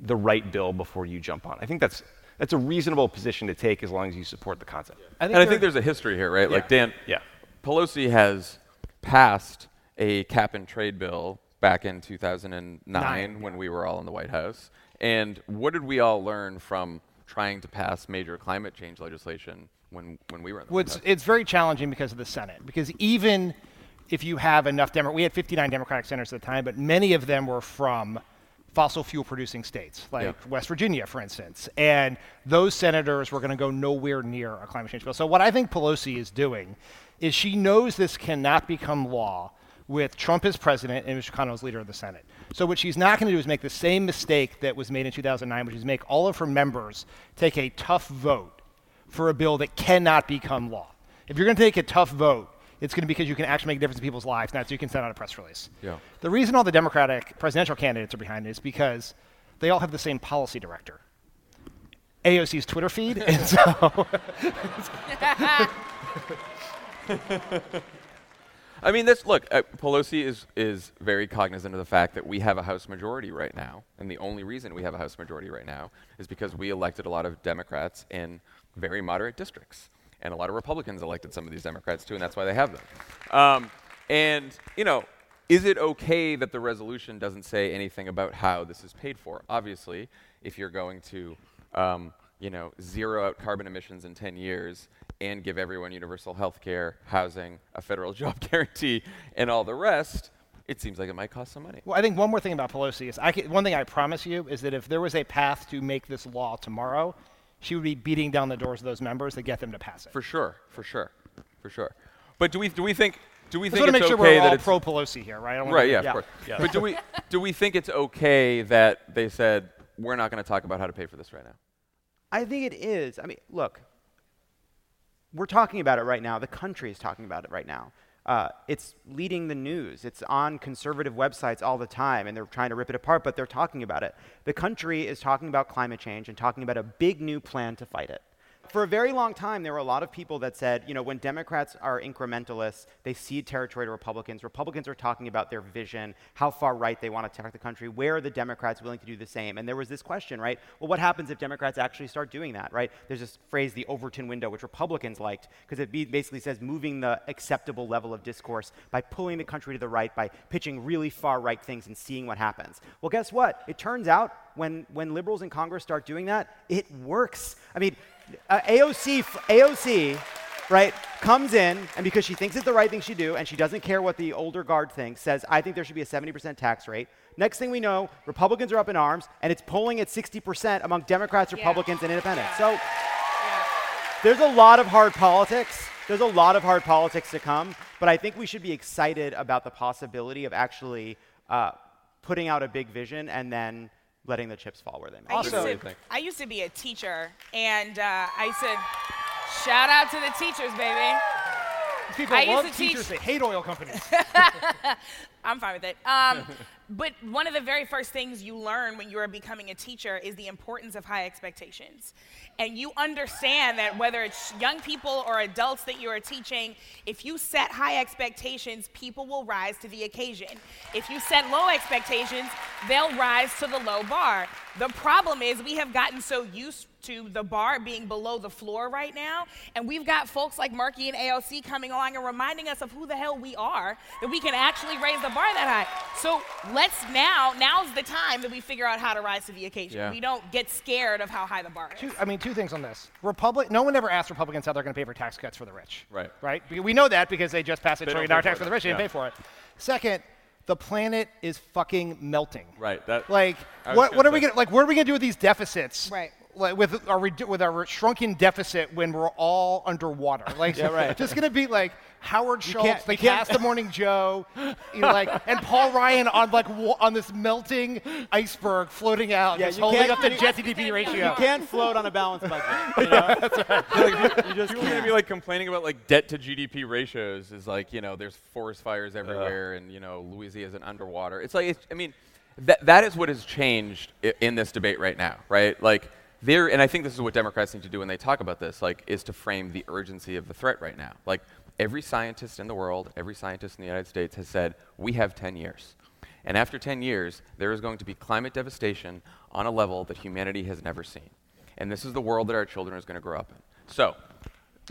the right bill before you jump on. I think that's that's a reasonable position to take as long as you support the concept. and I think there's a history here, right? Like Dan, Yeah. Pelosi has passed a cap and trade bill back in 2009 Nine, when we were all in the White House. And what did we all learn from trying to pass major climate change legislation when, when we were in the Well, White it's, House? it's very challenging because of the Senate. Because even if you have enough Democrats, we had 59 Democratic senators at the time, but many of them were from fossil fuel producing states, like Yeah. West Virginia, for instance. And those senators were going to go nowhere near a climate change bill. So, what I think Pelosi is doing is she knows this cannot become law with Trump as president and Mitch McConnell as leader of the Senate. So what she's not going to do is make the same mistake that was made in 2009, which is make all of her members take a tough vote for a bill that cannot become law. If you're going to take a tough vote, it's going to be because you can actually make a difference in people's lives, not so you can send out a press release. Yeah. The reason all the Democratic presidential candidates are behind it is because they all have the same policy director. AOC's Twitter feed, and so <laughs> I mean, this look. Uh, Pelosi is is very cognizant of the fact that we have a House majority right now, and the only reason we have a House majority right now is because we elected a lot of Democrats in very moderate districts, and a lot of Republicans elected some of these Democrats too, and that's why they have them. Um, and you know, is it okay that the resolution doesn't say anything about how this is paid for? Obviously, if you're going to um, you know, zero out carbon emissions in 10 years and give everyone universal health care, housing, a federal <laughs> job guarantee, and all the rest, it seems like it might cost some money. Well, I think one more thing about Pelosi is I can, one thing I promise you is that if there was a path to make this law tomorrow, she would be beating down the doors of those members to get them to pass it. For sure, for sure, for sure. But do we do we think do we Just think want to it's make sure okay we're all pro Pelosi here, right? I don't wanna right? be- Yeah, of course. But do we <laughs> do we think it's okay that they said we're not going to talk about how to pay for this right now? I think it is. I mean, look, we're talking about it right now. The country is talking about it right now. Uh, it's leading the news. It's on conservative websites all the time, and they're trying to rip it apart, but they're talking about it. The country is talking about climate change and talking about a big new plan to fight it. For a very long time, there were a lot of people that said, you know, when Democrats are incrementalists, they cede territory to Republicans. Republicans are talking about their vision, how far right they want to take the country. Where are the Democrats willing to do the same? And there was this question, right? Well, what happens if Democrats actually start doing that, right? There's this phrase, the Overton window, which Republicans liked, because it basically says moving the acceptable level of discourse by pulling the country to the right, by pitching really far right things and seeing what happens. Well, guess what? It turns out when, when liberals in Congress start doing that, it works. I mean, uh, AOC, AOC, right, comes in, and because she thinks it's the right thing she do, and she doesn't care what the older guard thinks, says, I think there should be a 70% tax rate. Next thing we know, Republicans are up in arms, and it's polling at 60% among Democrats, Republicans, and independents. So there's a lot of hard politics. There's a lot of hard politics to come, but I think we should be excited about the possibility of actually uh, putting out a big vision and then letting the chips fall where they may. I used, to, I used to be a teacher, and uh, I said, shout out to the teachers, baby. People I used love to teachers. teach- They hate oil companies. <laughs> I'm fine with it. Um, <laughs> but one of the very first things you learn when you are becoming a teacher is the importance of high expectations. And you understand that whether it's young people or adults that you are teaching, if you set high expectations, people will rise to the occasion. If you set low expectations, they'll rise to the low bar. The problem is we have gotten so used to the bar being below the floor right now, and we've got folks like Markey and AOC coming along and reminding us of who the hell we are, that we can actually raise the bar that high. So let's now, now's the time that we figure out how to rise to the occasion. Yeah. We don't get scared of how high the bar is. two, I mean, two things on this. Republic, no one ever asked Republicans how they're going to pay for tax cuts for the rich. Right. Right? We know that because they just passed a They don't trillion dollar pay for tax for the rich. They didn't pay for it. Second, the planet is fucking melting. Right. That. Like, what, what are we going to like? What are we going to do with these deficits? Right. Like with our with our shrunken deficit when we're all underwater. <laughs> Like, Yeah, right. just going to be like Howard Schultz, can't- the cast of Morning <laughs> Joe, you know, like, and Paul Ryan on like wa- on this melting iceberg floating out, Yeah, just you holding up the <laughs> you- jet to GDP ratio. You can't float on a balanced budget. You know? You just People are gonna be like complaining about like debt to GDP ratios is like you know there's forest fires everywhere and you know Louisiana's an underwater. It's like it's, I mean that that is what has changed i- in this debate right now, right? Like there, and I think this is what Democrats need to do when they talk about this, like is to frame the urgency of the threat right now. Like every scientist in the world, every scientist in the United States has said we have 10 years. And after 10 years, there is going to be climate devastation on a level that humanity has never seen. And this is the world that our children is going to grow up in. So,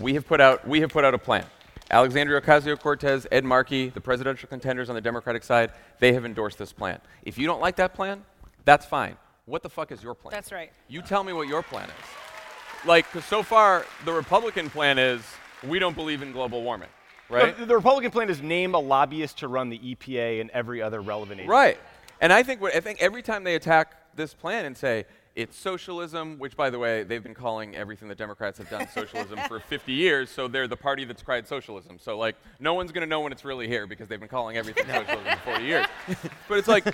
we have put out, we have put out a plan. Alexandria Ocasio Cortez, Ed Markey, the presidential contenders on the Democratic side, they have endorsed this plan. If you don't like that plan, that's fine. What the fuck is your plan? That's right. You tell me what your plan is. Like, because so far, the Republican plan is we don't believe in global warming, right? The, the Republican plan is name a lobbyist to run the EPA and every other relevant agency. Right. And I think what, I think every time they attack this plan and say it's socialism, which, by the way, they've been calling everything the Democrats have done socialism for <laughs> 50 years, so they're the party that's cried socialism. So, like, no one's going to know when it's really here because they've been calling everything <laughs> socialism for 40 years. But it's like.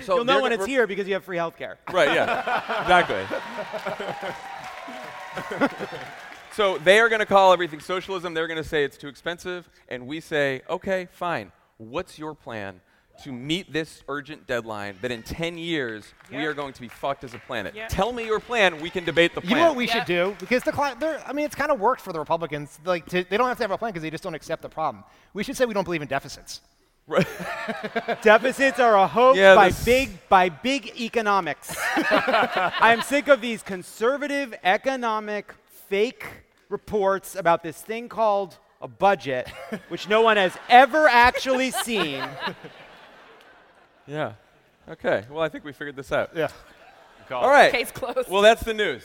So You'll know when it's here because you have free healthcare. Right, yeah. exactly. <laughs> so they are going to call everything socialism. They're going to say it's too expensive. And we say, okay, fine. What's your plan to meet this urgent deadline that in 10 years we are going to be fucked as a planet? Yep. Tell me your plan. We can debate the plan. You know what we Yeah. should do? Because the cli- I mean, it's kind of worked for the Republicans. Like, to, they don't have to have a plan because they just don't accept the problem. We should say we don't believe in deficits. <laughs> Deficits are a hoax Yeah, by this- big by big economics. <laughs> I am sick of these conservative economic fake reports about this thing called a budget, which no one has ever actually seen. <laughs> Yeah. Okay. Well, I think we figured this out. Yeah. All right. Case closed. Well, that's the news.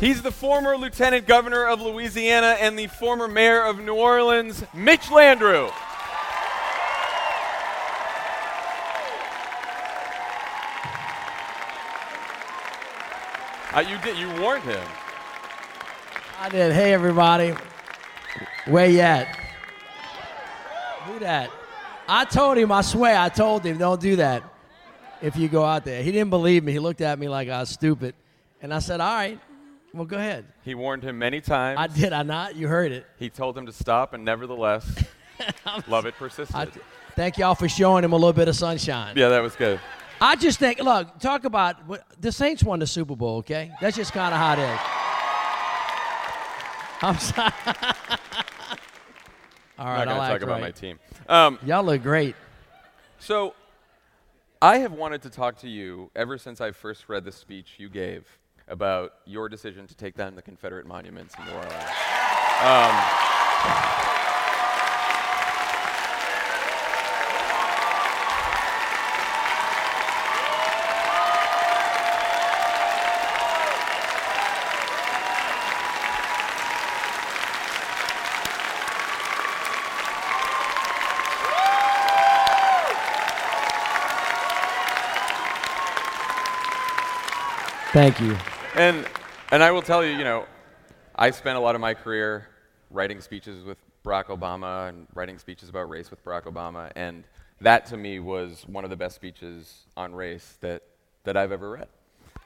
He's the former lieutenant governor of Louisiana and the former mayor of New Orleans, Mitch Landrieu. Uh, you did. You warned him. I did. Hey, everybody. Where you at? Who that? I told him, I swear, I told him, don't do that if you go out there. He didn't believe me. He looked at me like I was stupid. And I said, all right, well, go ahead. He warned him many times. I did, I not? You heard it. He told him to stop, and nevertheless, <laughs> Lovett persisted. I, thank y'all for showing him a little bit of sunshine. yeah, that was good. I just think, look, talk about what, the Saints won the Super Bowl, okay? That's just kind of how it is. I'm sorry. <laughs> All right, I'm not going to talk about right. my team. Um, Y'all look great. So, I have wanted to talk to you ever since I first read the speech you gave about your decision to take down the Confederate monuments in New Orleans. Um, Thank you. And and I will tell you, you know, I spent a lot of my career writing speeches with Barack Obama and writing speeches about race with Barack Obama, and that to me was one of the best speeches on race that that I've ever read.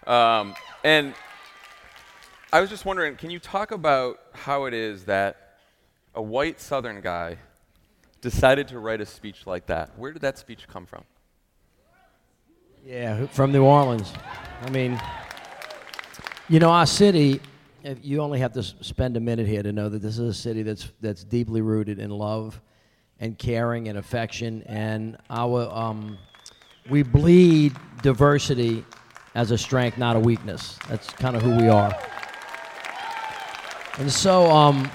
Um, and I was just wondering, can you talk about how it is that a white Southern guy decided to write a speech like that? Where did that speech come from? Yeah, from New Orleans. I mean, you know, our city. You only have to spend a minute here to know that this is a city that's that's deeply rooted in love, and caring and affection, and our um, we bleed diversity as a strength, not a weakness. That's kind of who we are. And so, um,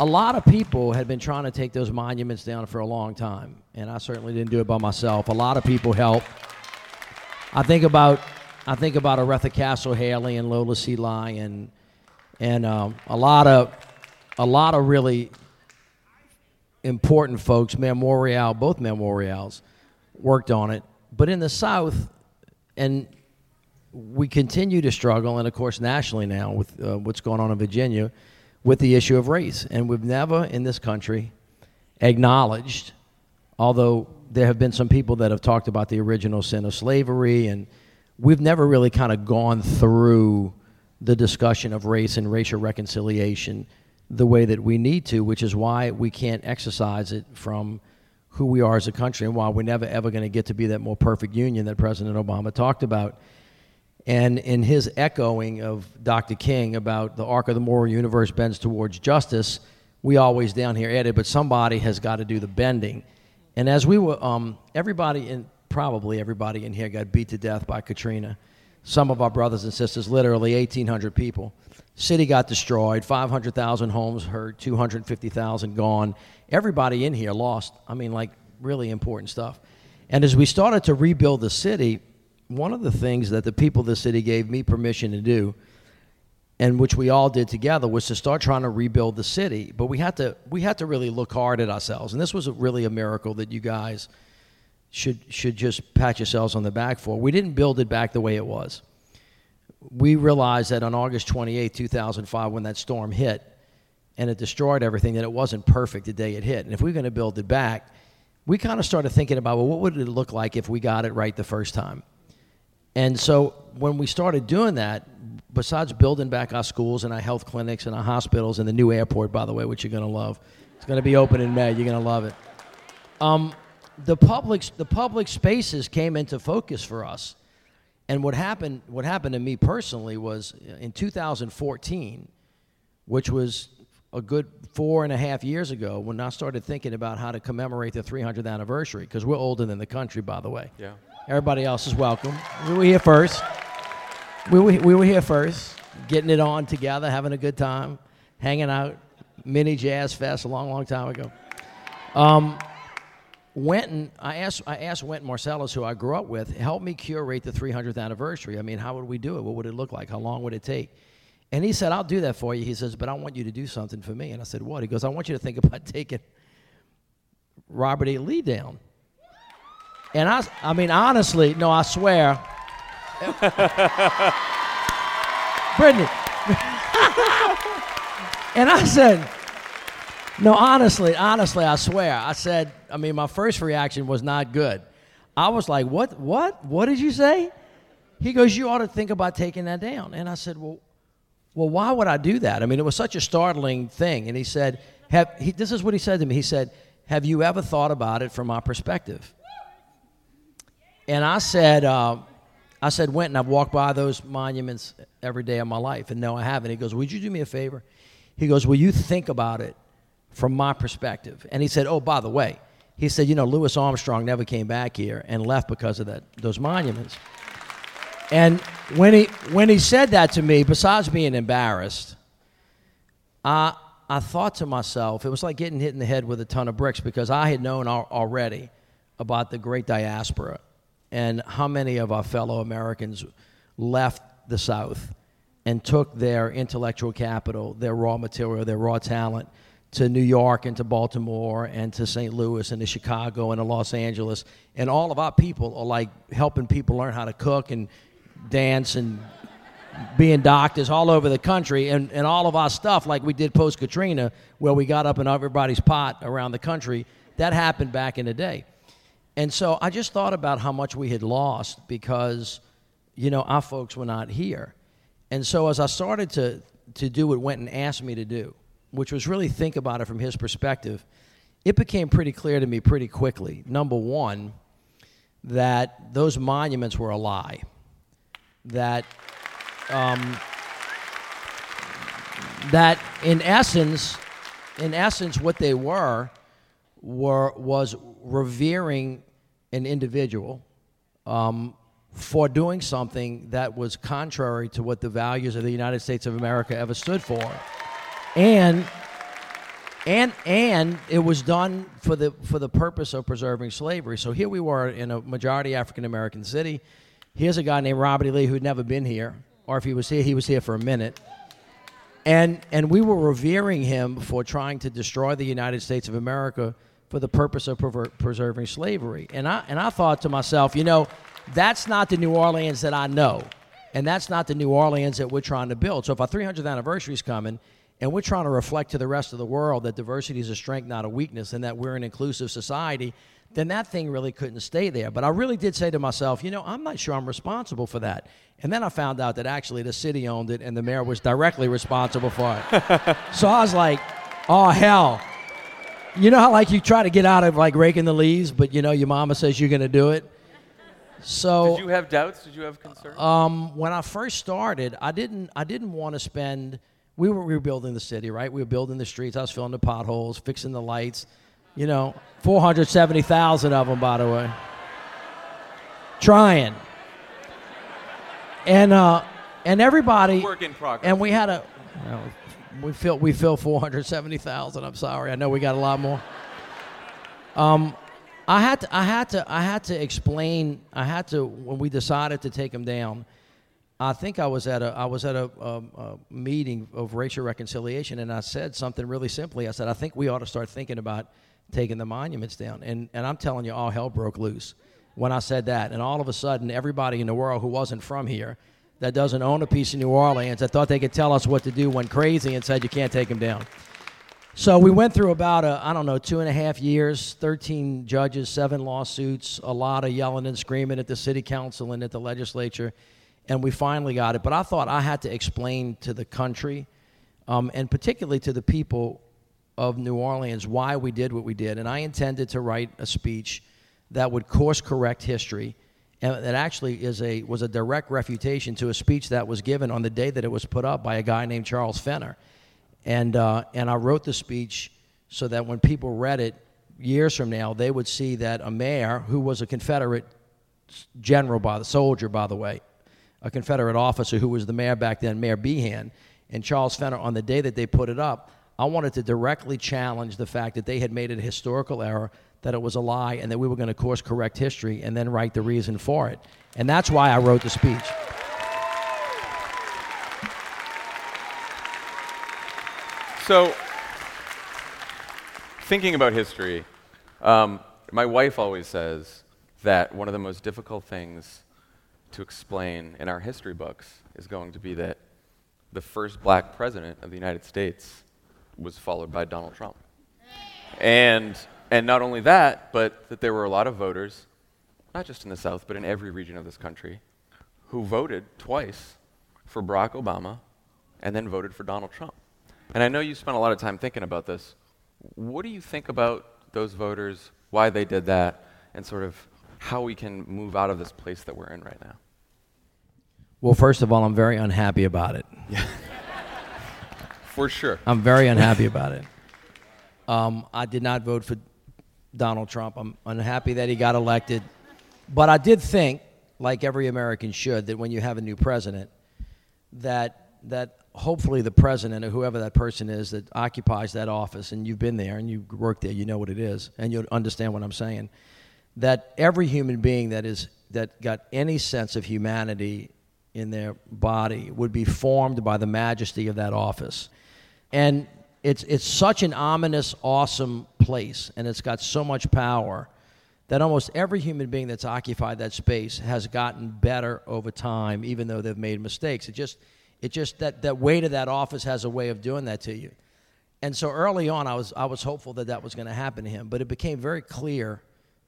a lot of people had been trying to take those monuments down for a long time, and I certainly didn't do it by myself. A lot of people helped. I think about I think about Oretha Castle Haley and Lola Seeley and and um, a lot of a lot of really important folks, Memorial, both memorials, worked on it. But in the South, and we continue to struggle, and of course nationally now with uh, what's going on in Virginia, with the issue of race. And we've never in this country acknowledged, although there have been some people that have talked about the original sin of slavery, and we've never really kind of gone through the discussion of race and racial reconciliation the way that we need to, which is why we can't exercise it from who we are as a country and why we're never ever going to get to be that more perfect union that President Obama talked about. And in his echoing of Dr. King about the arc of the moral universe bends towards justice, we always down here added, but somebody has got to do the bending. And as we were, um, everybody in, probably everybody in here got beat to death by Katrina. Some of our brothers and sisters, literally 1,800 people. City got destroyed, 500,000 homes hurt, 250,000 gone. Everybody in here lost. I mean, like, really important stuff. And as we started to rebuild the city, one of the things that the people of the city gave me permission to do, and which we all did together, was to start trying to rebuild the city. But we had to we had to really look hard at ourselves, and this was really a miracle that you guys should should just pat yourselves on the back for. We didn't build it back the way it was. We realized that on August 28, 2005, when that storm hit and it destroyed everything, that it wasn't perfect the day it hit. And if we we're going to build it back, we kind of started thinking about, well, what would it look like if we got it right the first time? And so when we started doing that, besides building back our schools and our health clinics and our hospitals and the new airport, by the way, which you're going to love, it's going to be open in May. You're going to love it. Um, the public the public spaces came into focus for us. And what happened what happened to me personally was in 2014, which was a good four and a half years ago, when I started thinking about how to commemorate the 300th anniversary, because we're older than the country, by the way. Yeah. Everybody else is welcome. We were here first. We were, we were here first, getting it on together, having a good time, hanging out, mini jazz fest a long, long time ago. Um, Wynton, I asked, I asked Wynton Marsalis, who I grew up with, help me curate the 300th anniversary. I mean, how would we do it? What would it look like? How long would it take? And he said, I'll do that for you. He says, but I want you to do something for me. And I said, what? He goes, I want you to think about <laughs> taking Robert E. Lee down. And I, I mean, honestly, no, I swear. <laughs> Brittany. <laughs> and I said, no, honestly, honestly, I swear. I said, I mean, my first reaction was not good. I was like, what, what, what did you say? He goes, you ought to think about taking that down. And I said, well, well, why would I do that? I mean, it was such a startling thing. And he said, have, he, this is what he said to me. He said, have you ever thought about it from my perspective? And I said, uh, I said, Wynton, I've walked by those monuments every day of my life. And no, I haven't. He goes, Would you do me a favor? He goes, Will you think about it from my perspective? And he said, Oh, by the way, he said, You know, Louis Armstrong never came back here and left because of that, those monuments. And when he, when he said that to me, besides being embarrassed, I, I thought to myself, it was like getting hit in the head with a ton of bricks because I had known al- already about the great diaspora and how many of our fellow Americans left the South and took their intellectual capital, their raw material, their raw talent to New York and to Baltimore and to St. Louis and to Chicago and to Los Angeles. And all of our people are like helping people learn how to cook and dance and being doctors all over the country and, and all of our stuff like we did post Katrina where we got up in everybody's pot around the country that happened back in the day and so I just thought about how much we had lost because, you know, our folks were not here. And so as I started to, to do what Wynton asked me to do, which was really think about it from his perspective, it became pretty clear to me pretty quickly. Number one, that those monuments were a lie. That, um, that in essence, in essence, what they were were, was revering an individual um, for doing something that was contrary to what the values of the United States of America ever stood for. And, and and it was done for the for the purpose of preserving slavery. So here we were in a majority African American city. Here's a guy named Robert E. Lee who'd never been here, or if he was here, he was here for a minute. And and we were revering him for trying to destroy the United States of America for the purpose of preserving slavery. And I and I thought to myself, you know, that's not the New Orleans that I know. And that's not the New Orleans that we're trying to build. So if our 300th anniversary is coming and we're trying to reflect to the rest of the world that diversity is a strength, not a weakness, and that we're an inclusive society, then that thing really couldn't stay there. But I really did say to myself, you know, I'm not sure I'm responsible for that. And then I found out that actually the city owned it and the mayor was directly responsible for it. <laughs> so I was like, oh, hell. You know how, like, you try to get out of, like, raking the leaves, but, you know, your mama says you're going to do it? So Did you have doubts? Did you have concerns? um, when I first started, I didn't I didn't want to spend. We were rebuilding the city, right? We were building the streets. I was filling the potholes, fixing the lights. You know, four hundred seventy thousand of them, by the way. Trying. And uh, and everybody. Work in progress. And we had a. we fill we fill four hundred seventy thousand. I'm sorry. I know we got a lot more. Um, I had to, I had to, I had to explain. I had to when we decided to take him down. I think I was at a, I was at a, um, a meeting of racial reconciliation, and I said something really simply. I said, I think we ought to start thinking about taking the monuments down. And and I'm telling you, all hell broke loose when I said that. And all of a sudden, everybody in the world who wasn't from here, that doesn't own a piece of New Orleans, that thought they could tell us what to do, went crazy and said, you can't take them down. So we went through about a, I don't know, two and a half years, 13 judges, seven lawsuits, a lot of yelling and screaming at the city council and at the legislature, and we finally got it. But I thought I had to explain to the country, um, and particularly to the people of New Orleans, why we did what we did. And I intended to write a speech that would course correct history. And that actually is a, was a direct refutation to a speech that was given on the day that it was put up by a guy named Charles Fenner. And, uh, and I wrote the speech so that when people read it years from now, they would see that a mayor who was a Confederate general, by the soldier, by the way, a Confederate officer who was the mayor back then, Mayor Behan, and Charles Fenner, on the day that they put it up, I wanted to directly challenge the fact that they had made it a historical error, that it was a lie, and that we were going to course correct history and then write the reason for it. And that's why I wrote the speech. So, thinking about history, um, my wife always says that one of the most difficult things to explain in our history books is going to be that the first black president of the United States was followed by Donald Trump. And, and not only that, but that there were a lot of voters, not just in the South, but in every region of this country, who voted twice for Barack Obama and then voted for Donald Trump. And I know you spent a lot of time thinking about this. What do you think about those voters, why they did that, and sort of how we can move out of this place that we're in right now? Well, first of all, I'm very unhappy about it. <laughs> For sure. I'm very unhappy about it. Um, I did not vote for Donald Trump. I'm unhappy that he got elected. But I did think, like every American should, that when you have a new president, that that hopefully the president or whoever that person is that occupies that office, and you've been there and you work there, you know what it is, and you'll understand what I'm saying. That every human being that is that got any sense of humanity in their body would be formed by the majesty of that office. And it's, it's such an ominous, awesome place, and it's got so much power that almost every human being that's occupied that space has gotten better over time, even though they've made mistakes. It just, it just that, that weight of that office has a way of doing that to you. And so early on, I was, I was hopeful that that was going to happen to him, but it became very clear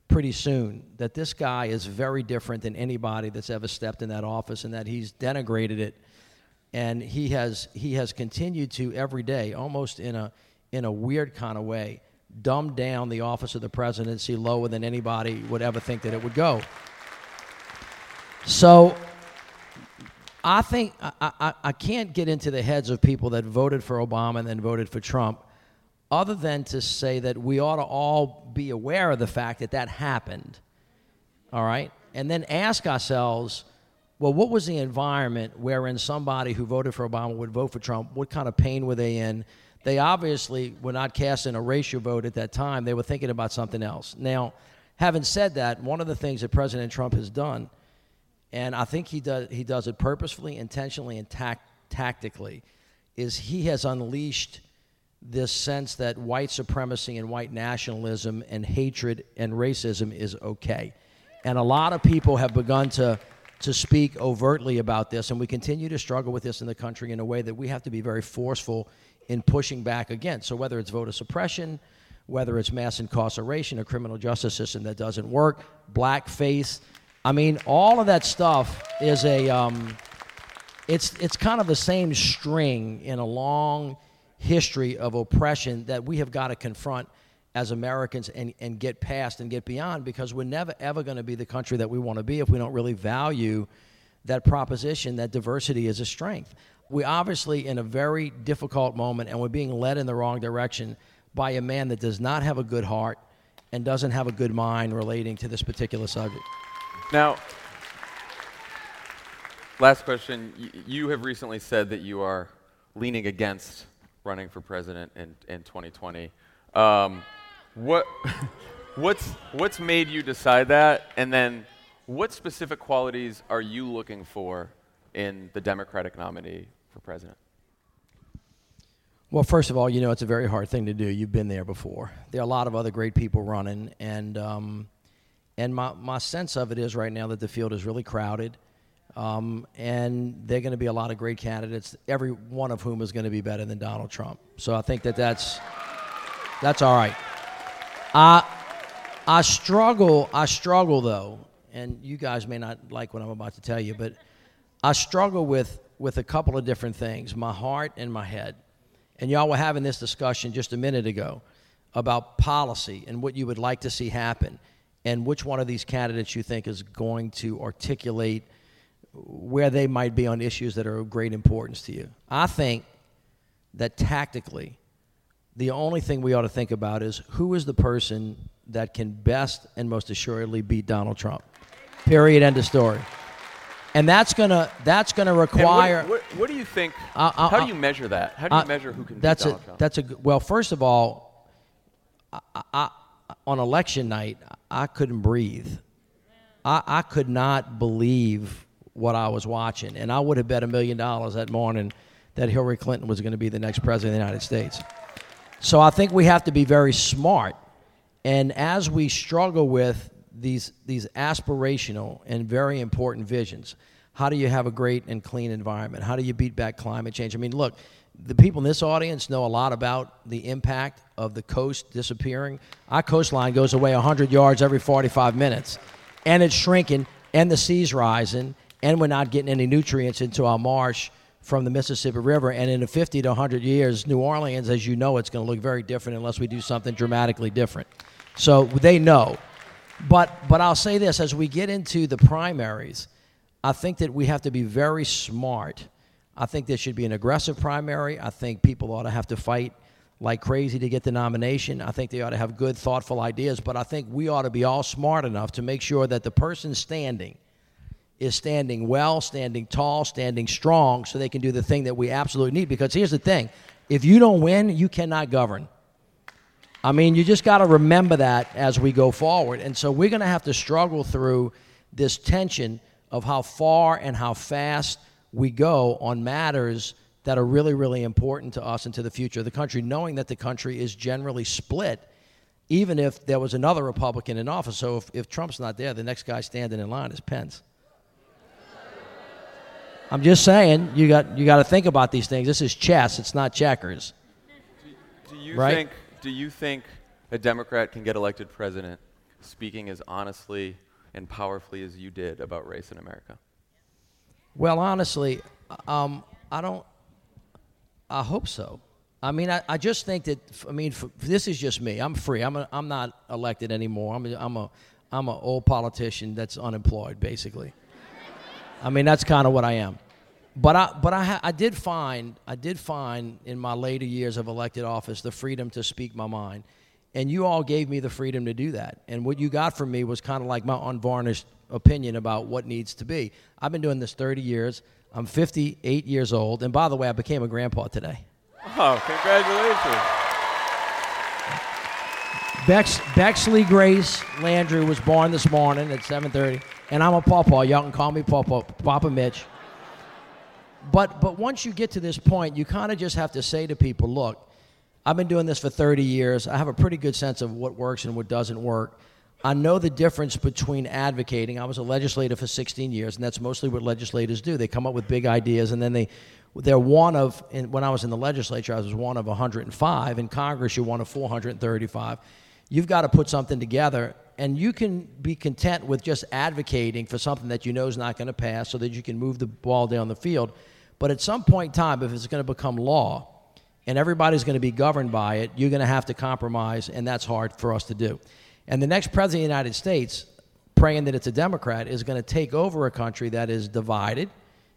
pretty soon that this guy is very different than anybody that's ever stepped in that office and that he's denigrated it. And he has he has continued to every day almost in a in a weird kind of way dumb down the office of the presidency lower than anybody would ever think that it would go. So I think I, I, I can't get into the heads of people that voted for Obama and then voted for Trump other than to say that we ought to all be aware of the fact that that happened, all right? And then ask ourselves, well, what was the environment wherein somebody who voted for Obama would vote for Trump? What kind of pain were they in? they obviously were not casting a racial vote at that time. They were thinking about something else. Now, having said that, one of the things that President Trump has done, and I think he does, he does it purposefully, intentionally, and tac- tactically, is he has unleashed this sense that white supremacy and white nationalism and hatred and racism is okay. And a lot of people have begun to, to speak overtly about this, and we continue to struggle with this in the country in a way that we have to be very forceful in pushing back against. So, whether it's voter suppression, whether it's mass incarceration, a criminal justice system that doesn't work, blackface, I mean, all of that stuff is a. Um, it's, it's kind of the same string in a long history of oppression that we have got to confront as Americans and, and get past and get beyond because we're never ever going to be the country that we want to be if we don't really value that proposition that diversity is a strength. We're obviously in a very difficult moment and we're being led in the wrong direction by a man that does not have a good heart and doesn't have a good mind relating to this particular subject. Now, last question. You have recently said that you are leaning against running for president in, in 2020. Um, what, <laughs> what's, what's made you decide that? And then, what specific qualities are you looking for in the Democratic nominee for president? Well, first of all, you know it's a very hard thing to do. You've been there before. There are a lot of other great people running, and um, and my my sense of it is right now that the field is really crowded, um, and they're going to be a lot of great candidates. Every one of whom is going to be better than Donald Trump. So I think that that's that's all right. I I struggle. I struggle though, and you guys may not like what I'm about to tell you, but I struggle with with a couple of different things: my heart and my head. And y'all were having this discussion just a minute ago about policy and what you would like to see happen, and which one of these candidates you think is going to articulate where they might be on issues that are of great importance to you. I think that tactically, the only thing we ought to think about is who is the person that can best and most assuredly beat Donald Trump. Period. End of story. And that's gonna that's gonna And what- require. What, what, do you think? Uh, uh, how do you measure that? How do you uh, measure who can that's beat a, Donald Trump? That's a well. First of all, I, I, on election night, I couldn't breathe. I, I could not believe what I was watching, and I would have bet a million dollars that morning that Hillary Clinton was going to be the next president of the United States. So I think we have to be very smart, and as we struggle with these these aspirational and very important visions, how do you have a great and clean environment? How do you beat back climate change? I mean, look, the people in this audience know a lot about the impact of the coast disappearing. Our coastline goes away 100 yards every 45 minutes, and it's shrinking, and the sea's rising, and we're not getting any nutrients into our marsh from the Mississippi River. And in the 50 to 100 years, New Orleans, as you know, it's going to look very different unless we do something dramatically different. So they know. But, but I'll say this as we get into the primaries, I think that we have to be very smart. I think there should be an aggressive primary. I think people ought to have to fight like crazy to get the nomination. I think they ought to have good, thoughtful ideas. But I think we ought to be all smart enough to make sure that the person standing is standing well, standing tall, standing strong, so they can do the thing that we absolutely need. Because here's the thing if you don't win, you cannot govern. I mean, you just got to remember that as we go forward. And so we're going to have to struggle through this tension of how far and how fast we go on matters that are really, really important to us and to the future of the country, knowing that the country is generally split, even if there was another Republican in office. So if, if Trump's not there, the next guy standing in line is Pence. I'm just saying, you got, you got to think about these things. This is chess, it's not checkers. Do you Right? think? Do you think a Democrat can get elected president speaking as honestly and powerfully as you did about race in America? Well, honestly, um, I don't. I hope so. I mean, I, I just think that. I mean, f- this is just me. I'm free. I'm a, I'm not elected anymore. I'm a, I'm a I'm an old politician that's unemployed, basically. I mean, that's kind of what I am. But I but I ha- I did find I did find in my later years of elected office the freedom to speak my mind, and you all gave me the freedom to do that. And what you got from me was kind of like my unvarnished opinion about what needs to be. I've been doing this 30 years. I'm 58 years old, and by the way, I became a grandpa today. Oh, congratulations. Bex, Bexley Grace Landry was born this morning at 7:30, and I'm a pawpaw. Y'all can call me Papa, Papa Mitch. But but once you get to this point, you kind of just have to say to people, look, I've been doing this for 30 years. I have a pretty good sense of what works and what doesn't work. I know the difference between advocating. I was a legislator for 16 years, and that's mostly what legislators do. They come up with big ideas, and then they they're one of. When I was in the legislature, I was one of 105. In Congress, you're one of 435 you've got to put something together and you can be content with just advocating for something that you know is not going to pass so that you can move the ball down the field but at some point in time if it's going to become law and everybody's going to be governed by it you're going to have to compromise and that's hard for us to do and the next president of the united states praying that it's a democrat is going to take over a country that is divided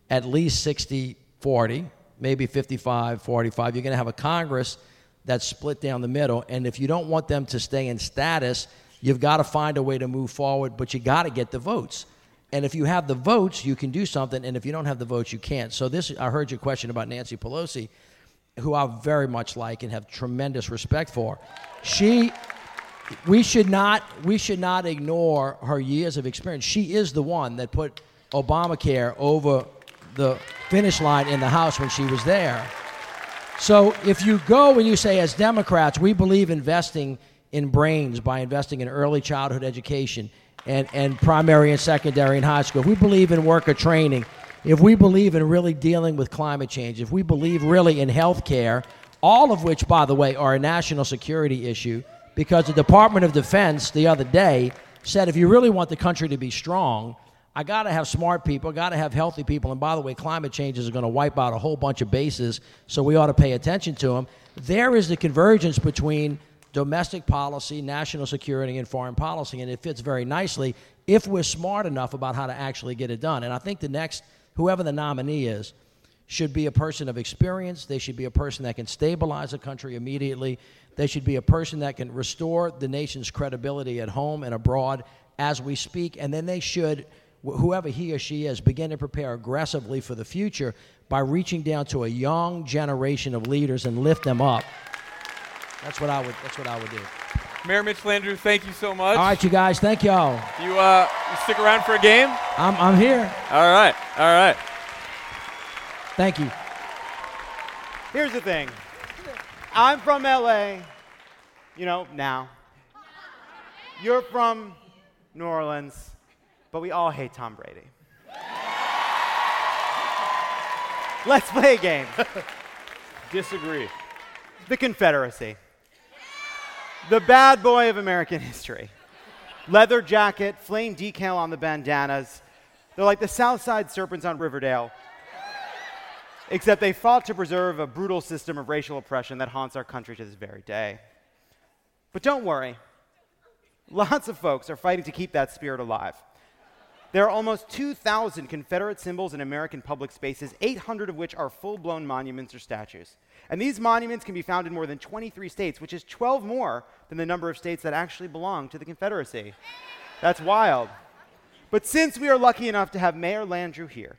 at least 60 40 maybe 55 45 you're going to have a congress that's split down the middle. And if you don't want them to stay in status, you've got to find a way to move forward, but you got to get the votes. And if you have the votes, you can do something. And if you don't have the votes, you can't. So this, I heard your question about Nancy Pelosi, who I very much like and have tremendous respect for. She, we should not, we should not ignore her years of experience. She is the one that put Obamacare over the finish line in the House when she was there. So if you go and you say, as Democrats, we believe investing in brains by investing in early childhood education and, and primary and secondary and high school, if we believe in worker training, if we believe in really dealing with climate change, if we believe really in health care, all of which, by the way, are a national security issue, because the Department of Defense the other day said if you really want the country to be strong, I got to have smart people, got to have healthy people. And by the way, climate change is going to wipe out a whole bunch of bases, so we ought to pay attention to them. There is the convergence between domestic policy, national security, and foreign policy, and it fits very nicely if we're smart enough about how to actually get it done. And I think the next, whoever the nominee is, should be a person of experience. They should be a person that can stabilize a country immediately. They should be a person that can restore the nation's credibility at home and abroad as we speak. And then they should whoever he or she is, begin to prepare aggressively for the future by reaching down to a young generation of leaders and lift them up. That's what I would. That's what I would do. Mayor Mitch Landrieu, thank you so much. All right, you guys. Thank y'all. You uh, you stick around for a game? I'm I'm here. All right. All right. Thank you. Here's the thing. I'm from LA. You know, now. You're from New Orleans but we all hate Tom Brady. Let's play a game. <laughs> Disagree. The Confederacy. The bad boy of American history. Leather jacket, flame decal on the bandanas. They're like the Southside Serpents on Riverdale. Except they fought to preserve a brutal system of racial oppression that haunts our country to this very day. But don't worry. Lots of folks are fighting to keep that spirit alive. There are almost 2,000 Confederate symbols in American public spaces, 800 of which are full blown monuments or statues. And these monuments can be found in more than 23 states, which is 12 more than the number of states that actually belong to the Confederacy. That's wild. But since we are lucky enough to have Mayor Landrieu here,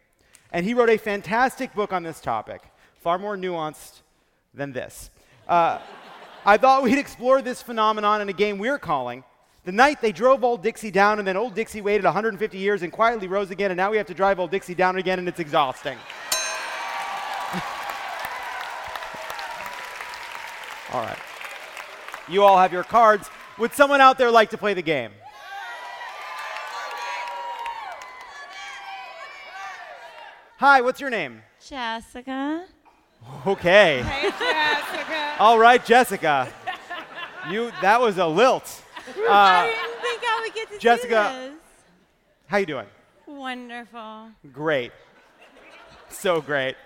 and he wrote a fantastic book on this topic, far more nuanced than this, uh, I thought we'd explore this phenomenon in a game we're calling the night they drove Old Dixie down, and then Old Dixie waited 150 years and quietly rose again, and now we have to drive Old Dixie down again, and it's exhausting. All right. You all have your cards. Would someone out there like to play the game? Hi, what's your name? Jessica. Okay. Hey, Jessica. <laughs> All right, Jessica. You that was a lilt. <laughs> Uh, I didn't think I would get to Jessica, how you doing? Wonderful. Great. So great.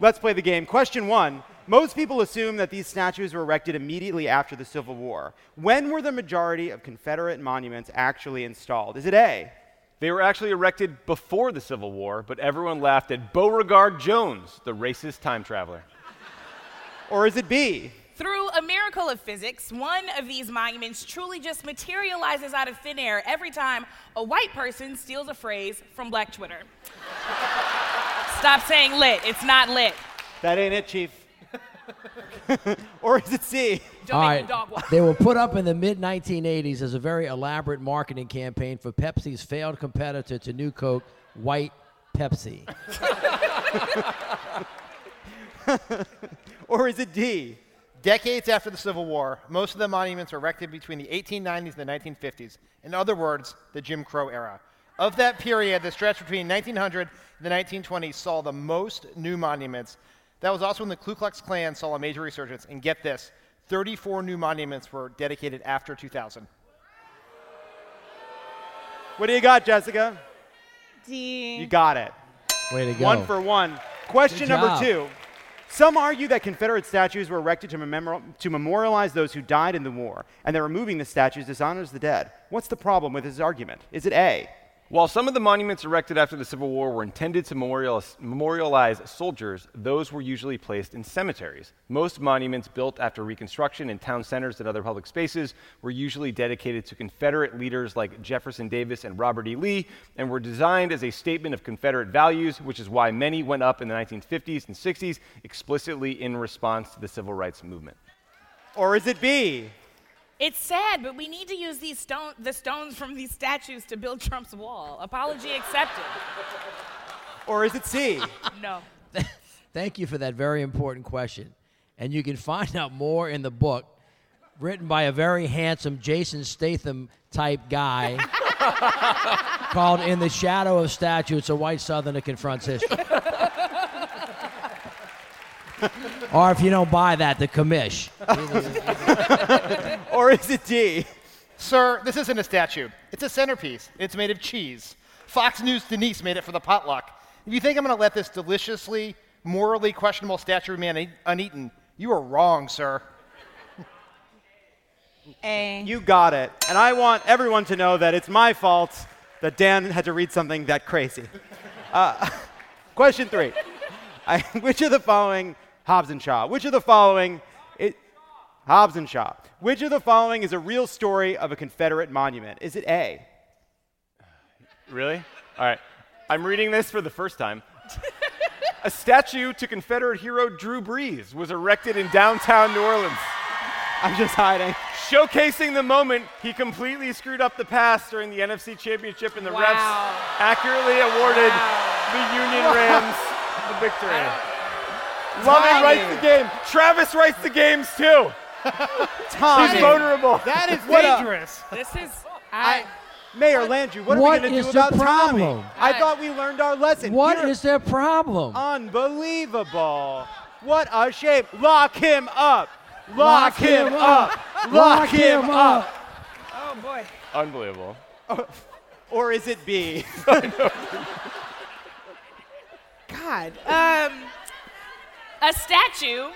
Let's play the game. Question one. Most people assume that these statues were erected immediately after the Civil War. When were the majority of Confederate monuments actually installed? Is it A? They were actually erected before the Civil War, but everyone laughed at Beauregard Jones, the racist time traveler. Or is it B? Through a miracle of physics, one of these monuments truly just materializes out of thin air every time a white person steals a phrase from Black Twitter. <laughs> Stop saying lit, it's not lit. That ain't it, Chief. <laughs> or is it C? Don't All make right. me dog walk. They were put up in the mid 1980s as a very elaborate marketing campaign for Pepsi's failed competitor to New Coke, White Pepsi. <laughs> or is it D? Decades after the Civil War, most of the monuments were erected between the 1890s and the 1950s. In other words, the Jim Crow era. Of that period, the stretch between 1900 and the 1920s saw the most new monuments. That was also when the Ku Klux Klan saw a major resurgence. And get this 34 new monuments were dedicated after 2000. What do you got, Jessica? D. You got it. Way to go. One for one. Question Good number job. two. Some argue that Confederate statues were erected to, memor- to memorialize those who died in the war, and that removing the statues dishonors the dead. What's the problem with this argument? Is it A? While some of the monuments erected after the Civil War were intended to memorialize, soldiers, those were usually placed in cemeteries. Most monuments built after Reconstruction in town centers and other public spaces were usually dedicated to Confederate leaders like Jefferson Davis and Robert E. Lee and were designed as a statement of Confederate values, which is why many went up in the 1950s and 60s explicitly in response to the Civil Rights Movement. Or is it B? It's sad, but we need to use these stone, the stones from these statues to build Trump's wall. Apology accepted. Or is it C? No. <laughs> Thank you for that very important question. And you can find out more in the book written by a very handsome Jason Statham type guy <laughs> called In the Shadow of Statues, a white southerner confronts history. <laughs> <laughs> or if you don't buy that, the commish. <laughs> or is it D? Sir, this isn't a statue. It's a centerpiece. It's made of cheese. Fox News Denise made it for the potluck. If you think I'm going to let this deliciously, morally questionable statue remain uneaten, you are wrong, sir. A. You got it. And I want everyone to know that it's my fault that Dan had to read something that crazy. Uh, <laughs> question three. I, which of the following, Hobbs and Shaw, which of the following, it, Hobbs and Shaw, which of the following is a real story of a Confederate monument? Is it A? Really? All right. I'm reading this for the first time. a statue to Confederate hero Drew Brees was erected in downtown New Orleans, I'm just hiding. showcasing the moment he completely screwed up the pass during the NFC Championship and the Wow. refs accurately awarded the Union Rams the victory. Lovett writes the game. Travis writes the games too. <laughs> Tommy. He's vulnerable. That is What a- dangerous. This is. I, Mayor Landrieu, what, What are we going to do the about Tommy? problem? I thought we learned our lesson. What You're is their problem? Unbelievable. What a shame. Lock him up. Lock, him, up. Lock him up. oh boy. Unbelievable. <laughs> Or is it B? <laughs> God. Um, a statue,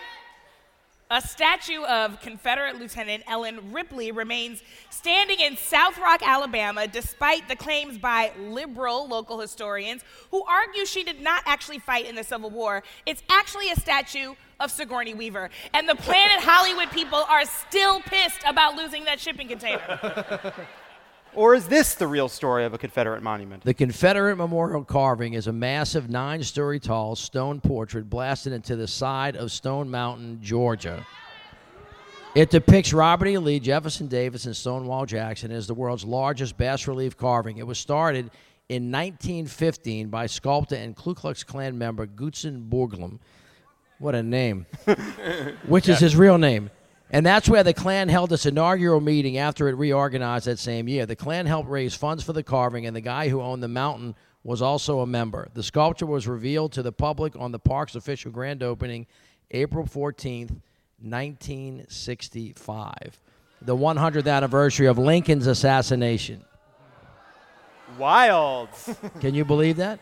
a statue of Confederate Lieutenant Ellen Ripley remains standing in South Rock, Alabama, despite the claims by liberal local historians who argue she did not actually fight in the Civil War. It's actually a statue of Sigourney Weaver. And the Planet <laughs> Hollywood people are still pissed about losing that shipping container. <laughs> or is this the real story of a Confederate monument? The Confederate memorial carving is a massive nine story tall stone portrait blasted into the side of Stone Mountain, Georgia. It depicts Robert E. Lee, Jefferson Davis, and Stonewall Jackson as the world's largest bas relief carving. It was started in 1915 by sculptor and Ku Klux Klan member Gutzen Borglum. What a name. <laughs> Which is his real name. And that's where the Klan held its inaugural meeting after it reorganized that same year. The Klan helped raise funds for the carving, and the guy who owned the mountain was also a member. The sculpture was revealed to the public on the park's official grand opening April 14th, 1965, the 100th anniversary of Lincoln's assassination. Wild. Can you believe that?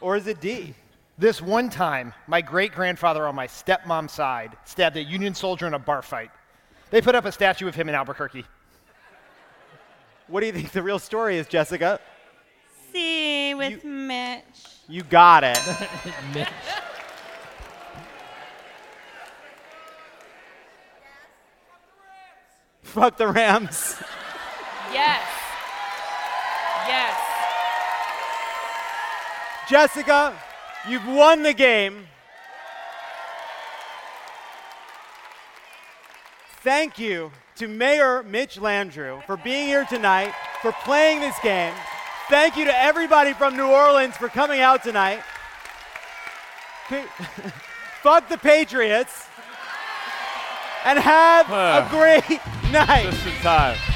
or is it D? This one time, my great grandfather on my stepmom's side stabbed a Union soldier in a bar fight. They put up a statue of him in Albuquerque. What do you think the real story is, Jessica? C with Mitch. You got it. Mitch. <laughs> Fuck the Rams. <laughs> yes. Yes. Jessica, you've won the game. thank you to Mayor Mitch Landrieu for being here tonight, for playing this game. Thank you to everybody from New Orleans for coming out tonight. <laughs> Fuck the Patriots. And have a great <laughs> night. Just in time.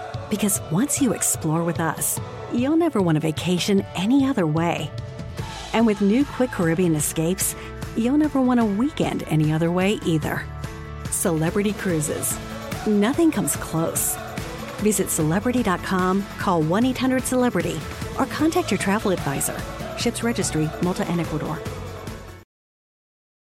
Because once you explore with us, you'll never want a vacation any other way. And with new Quick Caribbean escapes, you'll never want a weekend any other way either. Celebrity Cruises. Nothing comes close. Visit celebrity.com, call 1 800 Celebrity, or contact your travel advisor. Ships Registry, Malta and Ecuador.